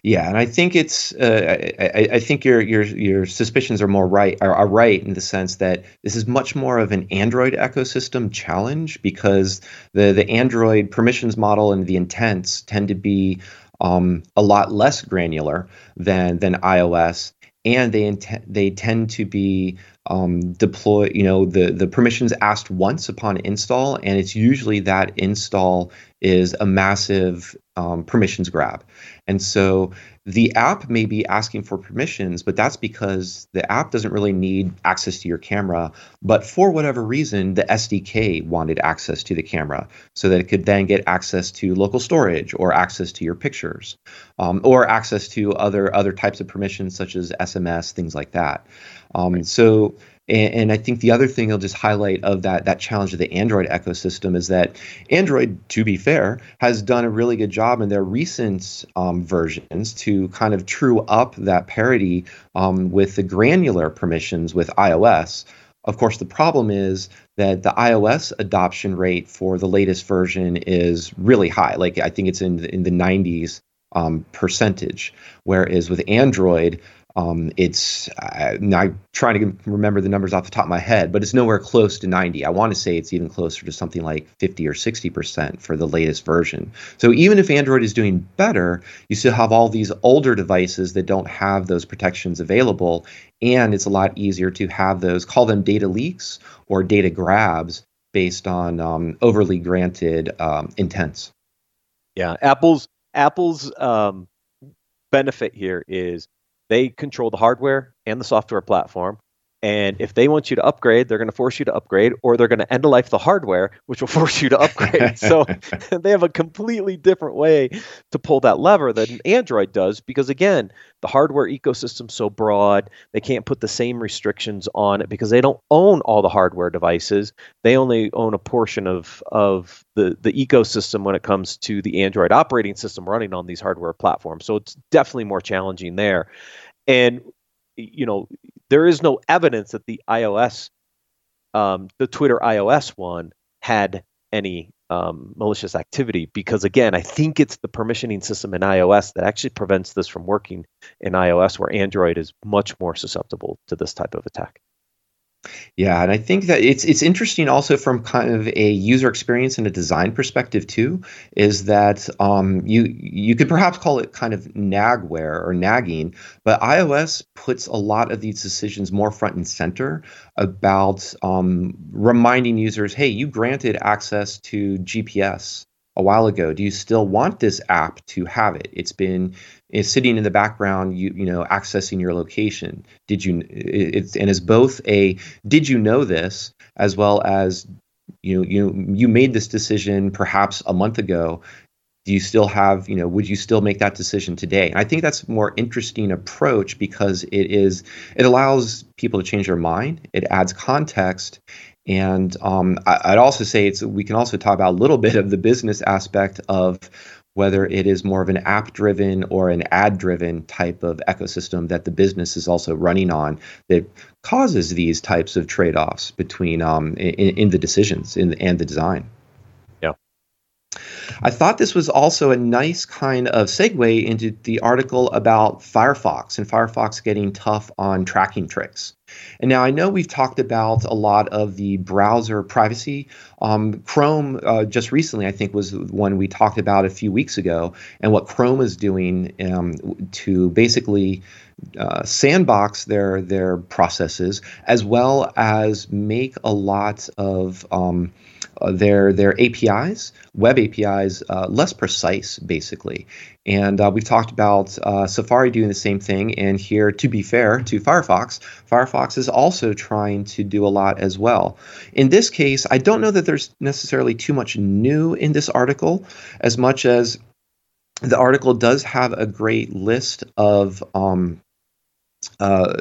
Yeah, and I think it's uh, I, I, think your your your suspicions are more right are, are, right in the sense that this is much more of an Android ecosystem challenge because the the Android permissions model and the intents tend to be um, a lot less granular than than iOS, and they int- they tend to be um, deploy you know the the permissions asked once upon install and it's usually that install is a massive um, permissions grab and so the app may be asking for permissions, but that's because the app doesn't really need access to your camera. But for whatever reason, the SDK wanted access to the camera so that it could then get access to local storage or access to your pictures um, or access to other other types of permissions such as SMS, things like that. Um, right. So and, and, I think the other thing I'll just highlight of that that challenge of the Android ecosystem is that Android, to be fair, has done a really good job in their recent um, versions to kind of true up that parity um, with the granular permissions with iOS. Of course, the problem is that the iOS adoption rate for the latest version is really high. Like I think it's in the, in the 90s um, percentage, whereas with Android, um, it's I'm trying to remember the numbers off the top of my head, but it's nowhere close to 90. I want to say it's even closer to something like 50 or 60 percent for the latest version. So even if Android is doing better, you still have all these older devices that don't have those protections available, and it's a lot easier to have those call them data leaks or data grabs based on um, overly granted um, intents. Yeah, Apple's Apple's um, benefit here is they control the hardware and the software platform. And if they want you to upgrade, they're going to force you to upgrade, or they're going to end of life the hardware, which will [laughs] force you to upgrade. [laughs] so they have a completely different way to pull that lever than Android does, because again, the hardware ecosystem's so broad, they can't put the same restrictions on it because they don't own all the hardware devices. They only own a portion of of the the ecosystem when it comes to the Android operating system running on these hardware platforms. So it's definitely more challenging there. And you know, there is no evidence that the iOS, um, the Twitter iOS one, had any um, malicious activity because again, I think it's the permissioning system in iOS that actually prevents this from working in iOS, where Android is much more susceptible to this type of attack. Yeah, and I think that it's it's interesting also from kind of a user experience and a design perspective too. Is that um, you you could perhaps call it kind of nagware or nagging, but iOS puts a lot of these decisions more front and center about um, reminding users, hey, you granted access to GPS a while ago. Do you still want this app to have it? It's been is sitting in the background, you you know, accessing your location. Did you? It's and is both a did you know this as well as you know you you made this decision perhaps a month ago. Do you still have you know? Would you still make that decision today? And I think that's a more interesting approach because it is it allows people to change their mind. It adds context, and um, I, would also say it's we can also talk about a little bit of the business aspect of whether it is more of an app driven or an ad driven type of ecosystem that the business is also running on that causes these types of trade offs between um, in, in, the decisions in, and the design. I thought this was also a nice kind of segue into the article about Firefox and Firefox getting tough on tracking tricks. And now I know we've talked about a lot of the browser privacy. Um, Chrome, uh, just recently, I think, was one we talked about a few weeks ago, and what Chrome is doing um, to basically uh, sandbox their their processes, as well as make a lot of um, uh, their their APIs, web APIs, uh, less precise, basically. And uh, we've talked about uh, Safari doing the same thing. And here, to be fair to Firefox, Firefox is also trying to do a lot as well. In this case, I don't know that there's necessarily too much new in this article, as much as the article does have a great list of um, uh,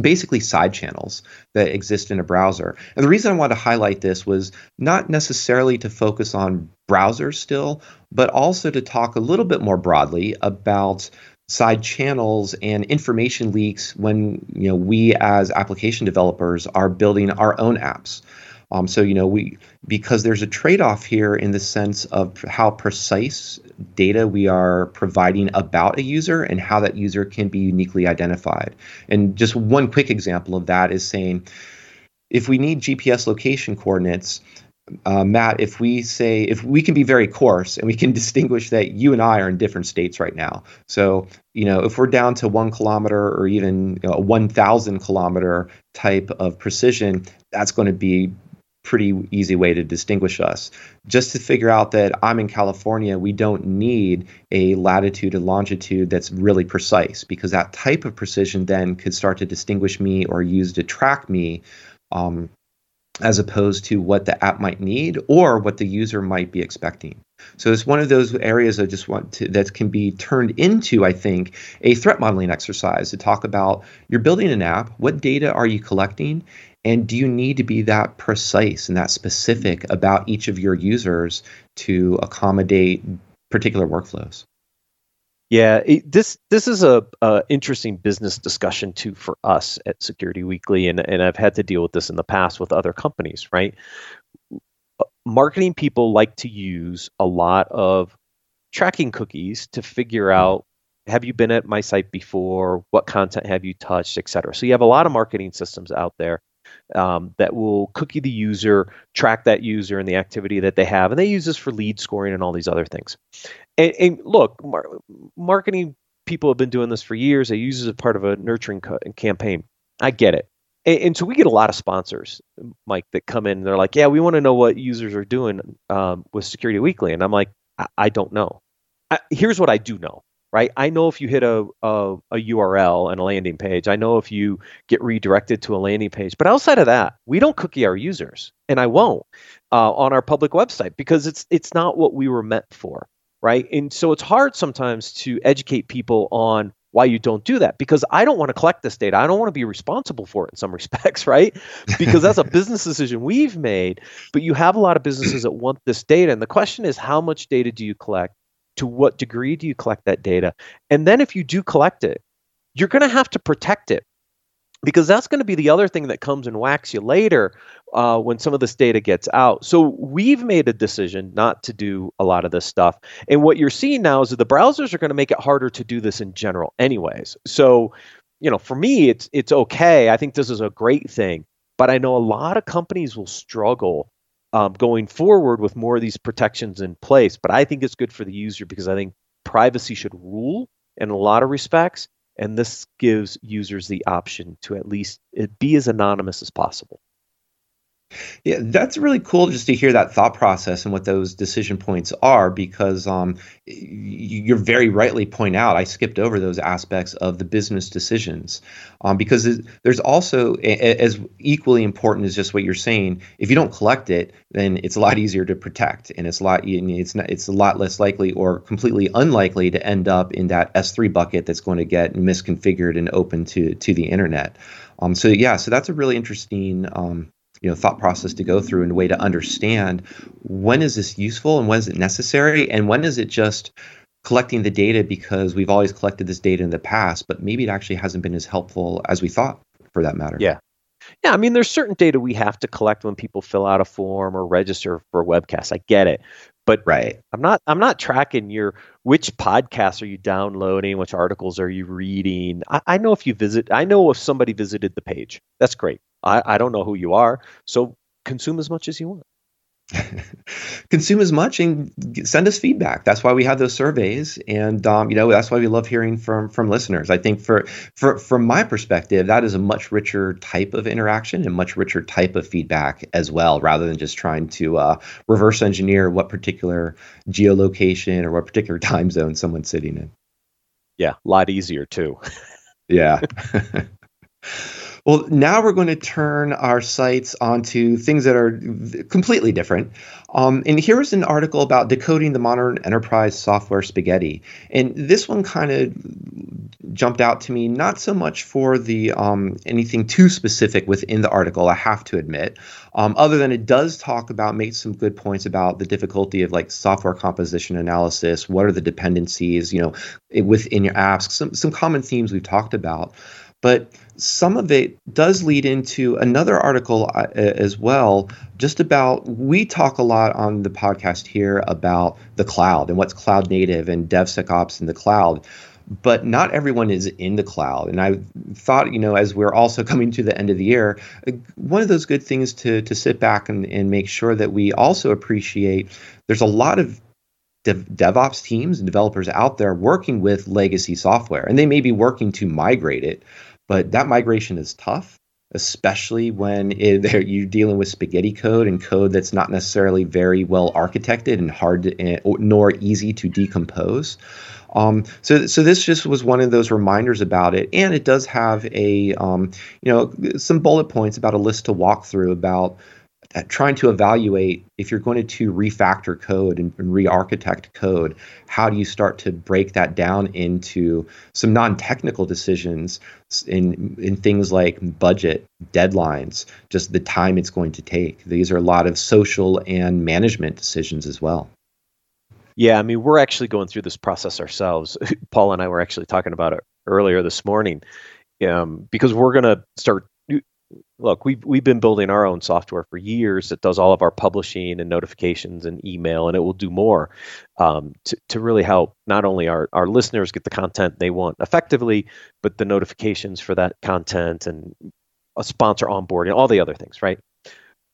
basically side channels that exist in a browser. And the reason I wanted to highlight this was not necessarily to focus on browsers still, but also to talk a little bit more broadly about side channels and information leaks when you know we as application developers are building our own apps. Um, so you know we because there's a trade-off here in the sense of how precise data we are providing about a user and how that user can be uniquely identified. And just one quick example of that is saying if we need GPS location coordinates, uh, Matt, if we say if we can be very coarse and we can [laughs] distinguish that you and I are in different states right now. So you know if we're down to one kilometer or even you know, a 1,000 kilometer type of precision, that's going to be pretty easy way to distinguish us. Just to figure out that I'm in California, we don't need a latitude and longitude that's really precise because that type of precision then could start to distinguish me or use to track me. Um, as opposed to what the app might need or what the user might be expecting. So it's one of those areas I just want to that can be turned into, I think, a threat modeling exercise to talk about you're building an app, what data are you collecting, and do you need to be that precise and that specific about each of your users to accommodate particular workflows? Yeah, it, this this is a, a, interesting business discussion too for us at Security Weekly, and and I've had to deal with this in the past with other companies. Right, marketing people like to use a lot of tracking cookies to figure out have you been at my site before, what content have you touched, et cetera. So you have a lot of marketing systems out there um, that will cookie the user, track that user and the activity that they have, and they use this for lead scoring and all these other things. And, and look, mar- marketing people have been doing this for years. They use it as part of a nurturing co- campaign. I get it. And, and, so we get a lot of sponsors, Mike, that come in. And they're like, "Yeah, we want to know what users are doing um, with Security Weekly," and I'm like, "I, I don't know." I, here's what I do know right? I know if you hit a, a, a URL and a landing page, I know if you get redirected to a landing page. But outside of that, we don't cookie our users, and I won't uh, on our public website because it's it's not what we were meant for, right? And so it's hard sometimes to educate people on why you don't do that because I don't want to collect this data. I don't want to be responsible for it in some [laughs] respects, right? Because that's a [laughs] business decision we've made. But you have a lot of businesses that want this data. And the question is, how much data do you collect? To what degree do you collect that data? And then if you do collect it, you're going to have to protect it because that's going to be the other thing that comes and whacks you later uh, when some of this data gets out. So we've made a decision not to do a lot of this stuff. And what you're seeing now is that the browsers are going to make it harder to do this in general, anyways. So, you know, for me, it's it's okay. I think this is a great thing. But I know a lot of companies will struggle um, going forward with more of these protections in place. But I think it's good for the user because I think privacy should rule in a lot of respects. And this gives users the option to at least be as anonymous as possible. Yeah, that's really cool just to hear that thought process and what those decision points are because um, you're very rightly point out I skipped over those aspects of the business decisions um, because there's also as equally important as just what you're saying if you don't collect it then it's a lot easier to protect and it's a lot it's not it's a lot less likely or completely unlikely to end up in that S3 bucket that's going to get misconfigured and open to to the internet. Um, so yeah, so that's a really interesting um, you know thought process to go through and a way to understand when is this useful and when is it necessary and when is it just collecting the data because we've always collected this data in the past but maybe it actually hasn't been as helpful as we thought for that matter. Yeah. Yeah i mean there's certain data we have to collect when people fill out a form or register for a webcast. I get it. But right. I'm not i'm not tracking your which podcasts are you downloading which articles are you reading. I, I know if you visit i know if somebody visited the page. That's great I, I don't know who you are. So consume as much as you want. [laughs] consume as much and send us feedback. That's why we have those surveys, and um, you know that's why we love hearing from from listeners. I think for for from my perspective, that is a much richer type of interaction and much richer type of feedback as well, rather than just trying to uh, reverse engineer what particular geolocation or what particular [laughs] time zone someone's sitting in. Yeah, a lot easier too. yeah. [laughs] Well, now we're going to turn our sights onto things that are completely different. Um, and here's an article about decoding the modern enterprise software spaghetti. And this one kind of jumped out to me, not so much for the um, anything too specific within the article, I have to admit, um, other than it does talk about, make some good points about the difficulty of like software composition analysis. What are the dependencies, you know, within your apps? Some some common themes we've talked about. But some of it does lead into another article uh, as well, just about we talk a lot on the podcast here about the cloud and what's cloud native and DevSecOps in the cloud. But not everyone is in the cloud. And I thought, you know, as we're also [laughs] coming to the end of the year, one of those good things to, to sit back and, and make sure that we also appreciate there's a lot of DevOps teams and developers out there working with legacy software, and they may be working to migrate it, but that migration is tough, especially when it, [laughs] you're dealing with spaghetti code and code that's not necessarily very well architected and hard to, eh, nor easy to decompose. Um, so, so this just was one of those reminders about it, and it does have a, um, you know, some bullet points about a list to walk through about trying to evaluate if you're going to refactor code and, and re-architect code how do you start to break that down into some non-technical decisions in in things like budget deadlines just the time it's going to take? These are a lot of social and management decisions as well. Yeah i mean we're actually going through this process ourselves. [laughs] Paul and i were actually talking about it earlier this morning um, because we're going to start look, we've we've been building our own software for years that does all of our publishing and notifications and email, and it will do more um, to to really help not only our our listeners get the content they want effectively, but the notifications for that content and a sponsor onboarding, all the other things, right?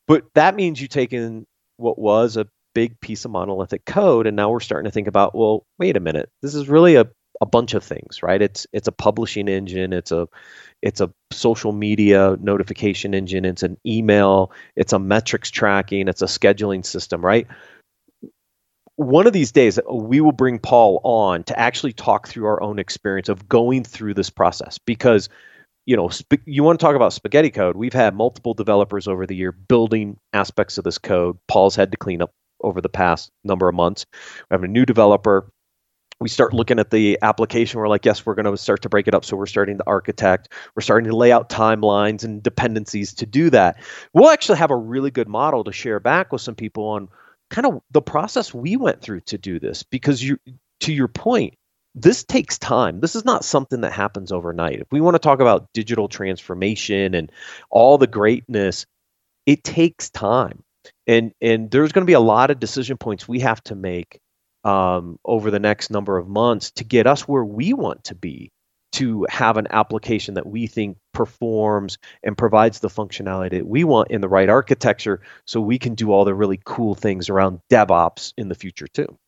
But that means you take in what was a big piece of monolithic code, and now we're starting to think about, well, wait a minute, this is really a a bunch of things, right? It's it's a publishing engine, it's a it's a social media notification engine, it's an email, it's a metrics tracking, it's a scheduling system, right? One of these days, we will bring Paul on to actually talk through our own experience of going through this process because you know, sp- you want to talk about spaghetti code. We've had multiple developers over the year building aspects of this code. Paul's had to clean up over the past number of months. We have a new developer we start looking at the application we're like yes we're going to start to break it up. So we're starting to architect. We're starting to lay out timelines and dependencies to do that. We'll actually have a really good model to share back with some people on kind of the process we went through to do this. Because you to your point this takes time. This is not something that happens overnight. If we want to talk about digital transformation and all the greatness it takes time. And and there's going to be a lot of decision points we have to make um, over the next number of months to get us where we want to be to have an application that we think performs and provides the functionality that we want in the right architecture so we can do all the really cool things around DevOps in the future too.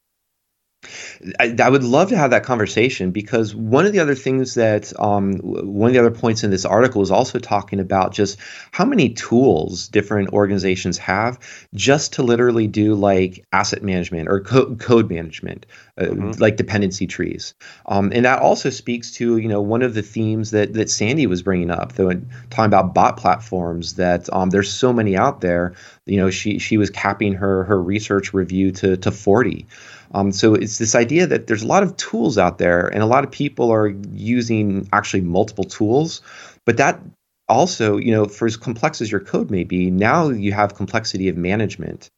I, I, would love to have that conversation because one of the other things that um, one of the other points in this article is also talking about just how many tools different organizations have just to literally do like asset management or co- code management, uh, mm-hmm. like dependency trees. Um, and that also speaks to you know one of the themes that that Sandy was bringing up, though, talking about bot platforms. That um, there's so many out there. You know, she she was capping her her research review to to 40. Um, so it's this idea that there's a lot of tools out there, and a lot of people are using actually multiple tools. But that also, you know, for as complex as your code may be, now you have complexity of management,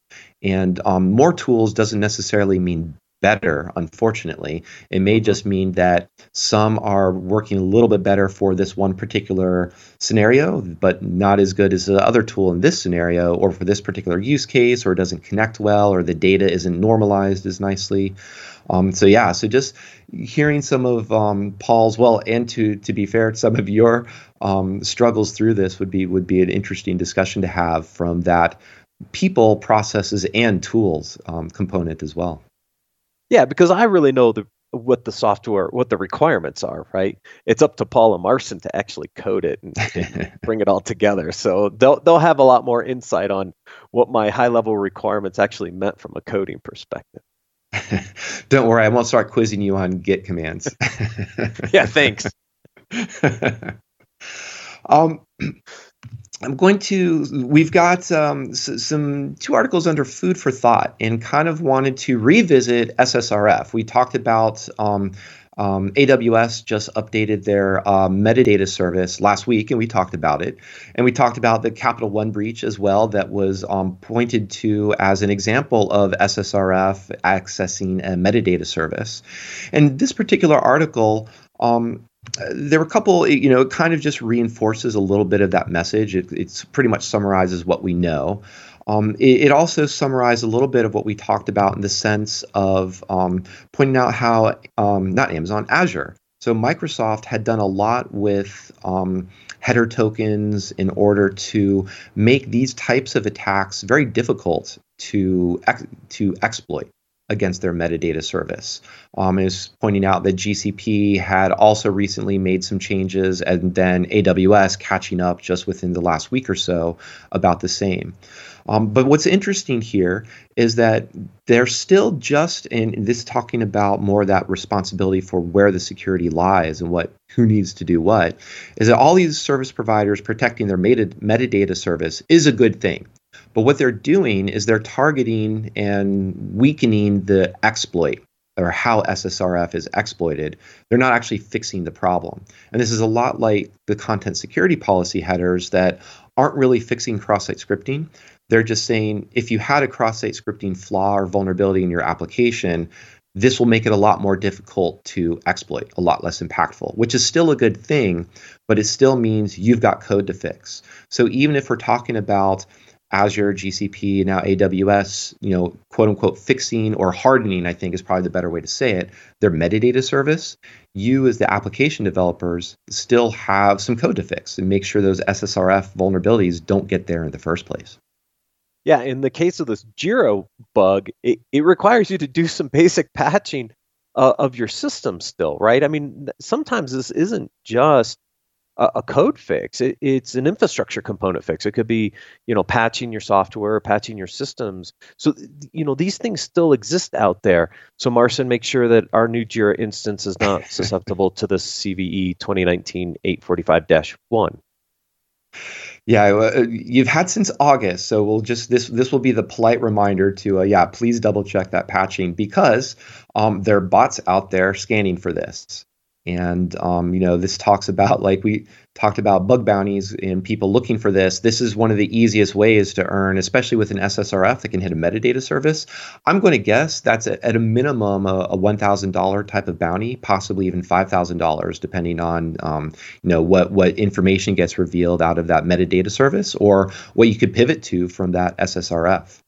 and um, more tools doesn't necessarily mean better, unfortunately. It may just mean that some are working a little bit better for this one particular scenario, but not as good as the other tool in this scenario, or for this particular use case, or it doesn't connect well, or the data isn't normalized as nicely. Um, so yeah, so just hearing some of um, Paul's well, and to to be fair, some of your um, struggles through this would be would be an interesting discussion to have from that people, processes, and tools um, component as well. Yeah, because I really know the what the software, what the requirements are, right? It's up to Paul and Marcin to actually code it and, and [laughs] bring it all together. So they'll they'll have a lot more insight on what my high level requirements actually meant from a coding perspective. [laughs] Don't worry, I won't start quizzing you on Git commands. [laughs] yeah, thanks. um, [clears throat] I'm going to. We've got um, s- some two articles under food for thought, and kind of wanted to revisit SSRF. We talked about um, um, AWS just updated their uh, metadata service last week, and we talked about it. And we talked about the Capital One breach as well, that was um, pointed to as an example of SSRF accessing a metadata service. And this particular article um, there were a couple, you know, it kind of just reinforces a little bit of that message. It it's pretty much summarizes what we know. Um, it, it, also summarized a little bit of what we talked about in the sense of um, pointing out how, um, not Amazon, Azure. So Microsoft had done a lot with um, header tokens in order to make these types of attacks very difficult to to exploit against their metadata service. Um, is pointing out that GCP had also recently made some changes, and then AWS catching up just within the last week or so about the same. Um, but what's interesting here is that they're still just in this talking about more that responsibility for where the security lies and what who needs to do what. Is that all these service providers protecting their meta, metadata service is a good thing. But what they're doing is they're targeting and weakening the exploit or how SSRF is exploited. They're not actually fixing the problem. And this is a lot like the content security policy headers that aren't really fixing cross site scripting. They're just saying if you had a cross site scripting flaw or vulnerability in your application, this will make it a lot more difficult to exploit, a lot less impactful, which is still a good thing, but it still means you've got code to fix. So even if we're talking about Azure, GCP, now AWS, you know, quote unquote, fixing or hardening, I think is probably the better way to say it, their metadata service, you as the application developers still have some code to fix and make sure those SSRF vulnerabilities don't get there in the first place. Yeah, in the case of this Jira bug, it, it requires you to do some basic patching uh, of your system still, right? I mean, sometimes this isn't just a, a code fix. It, it's an infrastructure component fix. It could be, you know, patching your software, patching your systems. So, you know, these things still exist out there. So, Marcin, make sure that our new Jira instance is not [laughs] susceptible to the CVE 2019 845-1. Yeah, uh, you've had since August, so we'll just this this will be the polite reminder to uh, yeah, please double check that patching because um, there are bots out there scanning for this. And um, you know, this talks about like we talked about bug bounties and people looking for this. This is one of the easiest ways to earn, especially with an SSRF that can hit a metadata service. I'm going to guess that's at a minimum a, a $1,000 type of bounty, possibly even $5,000, depending on um, you know what what information gets revealed out of that metadata service or what you could pivot to from that SSRF.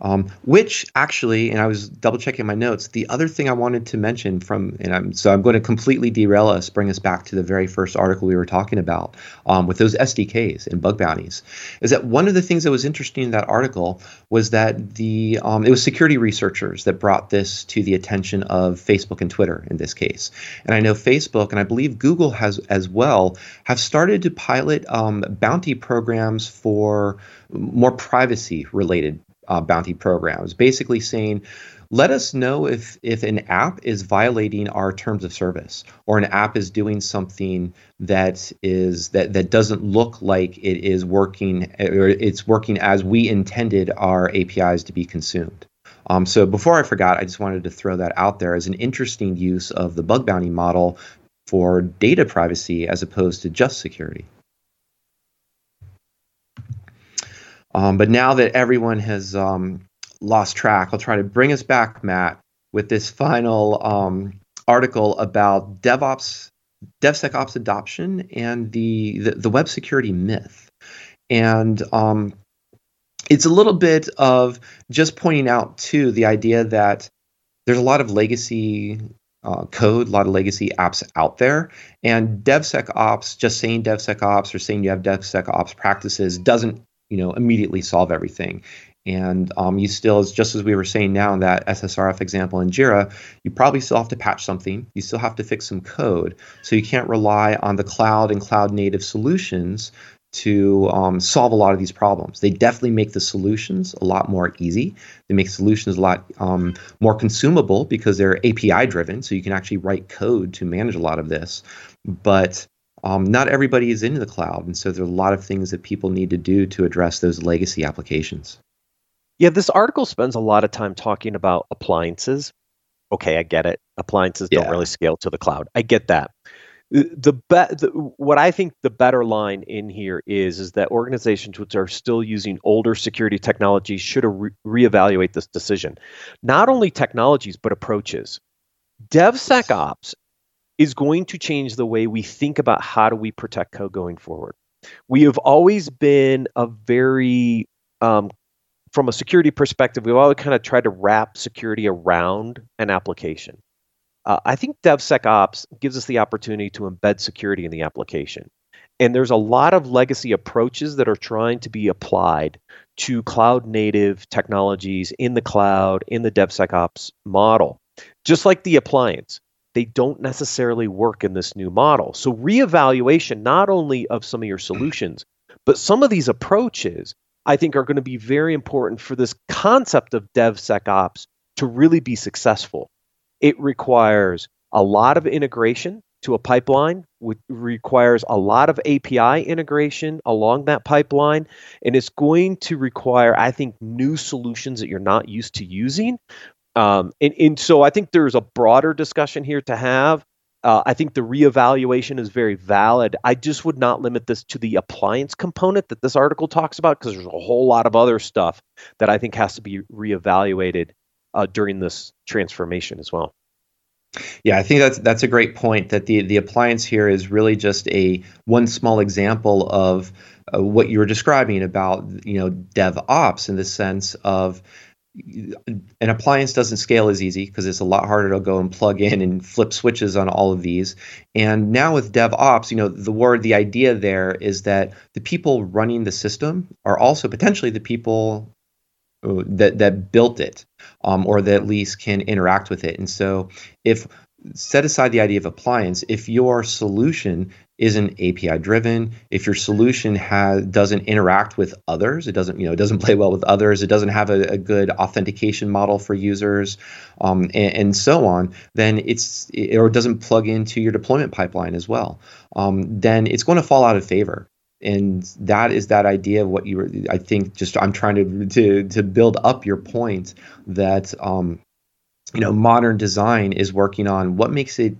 Um, which actually, and I was double checking my notes. The other thing I wanted to mention from, and I'm so I'm going to completely derail us, bring us back to the very first article we were talking about um, with those SDKs and bug bounties, is that one of the things that was interesting in that article was that the um, it was security researchers that brought this to the attention of Facebook and Twitter in this case, and I know Facebook and I believe Google has as well have started to pilot um, bounty programs for more privacy related uh, bounty programs, basically saying, let us know if if an app is violating our terms of service or an app is doing something that is that that doesn't look like it is working or it's working as we intended our APIs to be consumed. Um, so before I forgot, I just wanted to throw that out there as an interesting use of the bug bounty model for data privacy as opposed to just security. Um, but now that everyone has um, lost track, I'll try to bring us back, Matt, with this final um, article about DevOps, DevSecOps adoption and the, the, the web security myth. And um, it's a little bit of just pointing out, too, the idea that there's a lot of legacy uh, code, a lot of legacy apps out there. And DevSecOps, just saying DevSecOps or saying you have DevSecOps practices doesn't you know immediately solve everything. And um, you still, just as we were saying now in that SSRF example in Jira, you probably still have to patch something. You still have to fix some code. So you can't rely on the cloud and cloud native solutions to um, solve a lot of these problems. They definitely make the solutions a lot more easy. They make solutions a lot um, more consumable because they're API driven, so you can actually write code to manage a lot of this. But um, not everybody is into the cloud, and so there are a lot of things that people need to do to address those legacy applications. Yeah, this article spends a lot of time talking about appliances. Okay, I get it. Appliances yeah. don't really scale to the cloud. I get that the, be- the, what I think the better line in here is is that organizations which are still using older security technologies should re- reevaluate this decision. Not only technologies but approaches. DevSecOps is going to change the way we think about how do we protect code going forward. We have always been a very um, from a security perspective, we've always kind of tried to wrap security around an application. Uh, I think DevSecOps gives us the opportunity to embed security in the application. And there's a lot of legacy approaches that are trying to be applied to cloud native technologies in the cloud, in the DevSecOps model. Just like the appliance, they don't necessarily work in this new model. So, reevaluation not only of some of your mm. solutions, but some of these approaches, I think, are going to be very important for this concept of DevSecOps to really be successful. It requires a lot of integration to a pipeline, which requires a lot of API integration along that pipeline. And it's going to require, I think, new solutions that you're not used to using. Um, and, and so I think there's a broader discussion here to have. Uh, I think the reevaluation is very valid. I just would not limit this to the appliance component that this article talks about because there's a whole lot of other stuff that I think has to be reevaluated uh, during this transformation as well. Yeah, I think that's that's a great point. That the the appliance here is really just a one small example of uh, what you were describing about you know DevOps in the sense of an appliance doesn't scale as easy because it's a lot harder to go and plug in and flip switches on all of these. And now with DevOps, you know, the word, the idea there is that the people running the system are also potentially the people that that built it, um, or that at least can interact with it. And so, if set aside the idea of appliance, if your solution isn't API driven, if your solution has doesn't interact with others, it doesn't you know it doesn't play well with others, it doesn't have a, a good authentication model for users, um, and, and, so on, then it's it, or doesn't plug into your deployment pipeline as well, um, then it's going to fall out of favor. And that is that idea of what you were i think just i'm trying to to to build up your point that um you know modern design is working on what makes it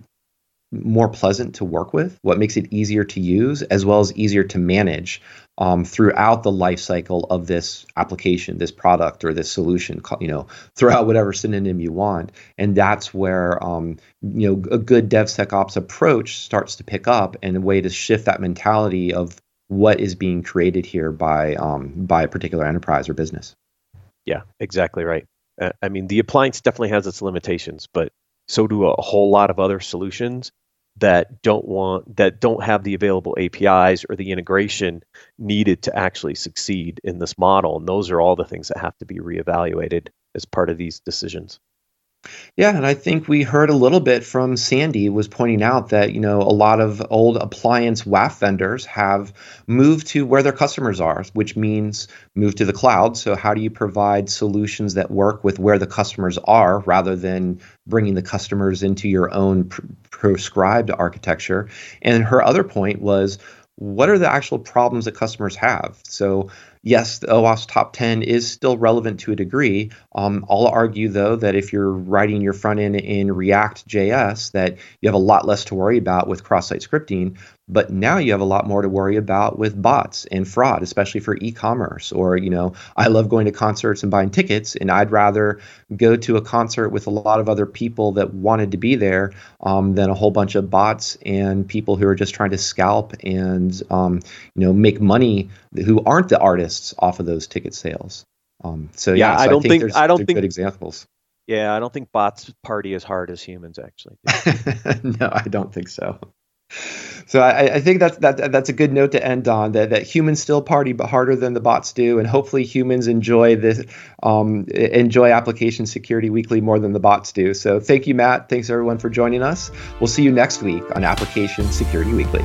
more pleasant to work with what makes it easier to use as well as easier to manage um, throughout the life cycle of this application this product or this solution you know throughout whatever synonym you want and that's where um, you know a good devsecops approach starts to pick up and a way to shift that mentality of what is being created here by um, by a particular enterprise or business. Yeah, exactly right. Uh, I mean, the appliance definitely has its limitations, but so do a whole lot of other solutions that don't want that don't have the available APIs or the integration needed to actually succeed in this model. And those are all the things that have to be reevaluated as part of these decisions. Yeah, and I think we heard a little bit from Sandy was pointing out that, you know, a lot of old appliance WAF vendors have moved to where their customers are, which means move to the cloud. So how do you provide solutions that work with where the customers are rather than bringing the customers into your own pr- prescribed architecture? And her other point was what are the actual problems that customers have? So yes, the OWASP top 10 is still relevant to a degree. Um, I'll argue, though, that if you're writing your front end in React JS, that you have a lot less to worry about with cross-site scripting. But now you have a lot more to worry about with bots and fraud, especially for e-commerce. Or, you know, I love going to concerts and buying tickets, and I'd rather go to a concert with a lot of other people that wanted to be there um, than a whole bunch of bots and people who are just trying to scalp and, um, you know, make money who aren't the artists off of those ticket sales. Um, so yeah, yeah so I don't I think, think I don't think good examples. Yeah, I don't think bots party as hard as humans actually. [laughs] no, I don't think so. So I, I, think that's that that's a good note to end on. That that humans still party, but harder than the bots do, and hopefully humans enjoy this um, enjoy application security weekly more than the bots do. So thank you, Matt. Thanks everyone for joining us. We'll see you next week on Application Security Weekly.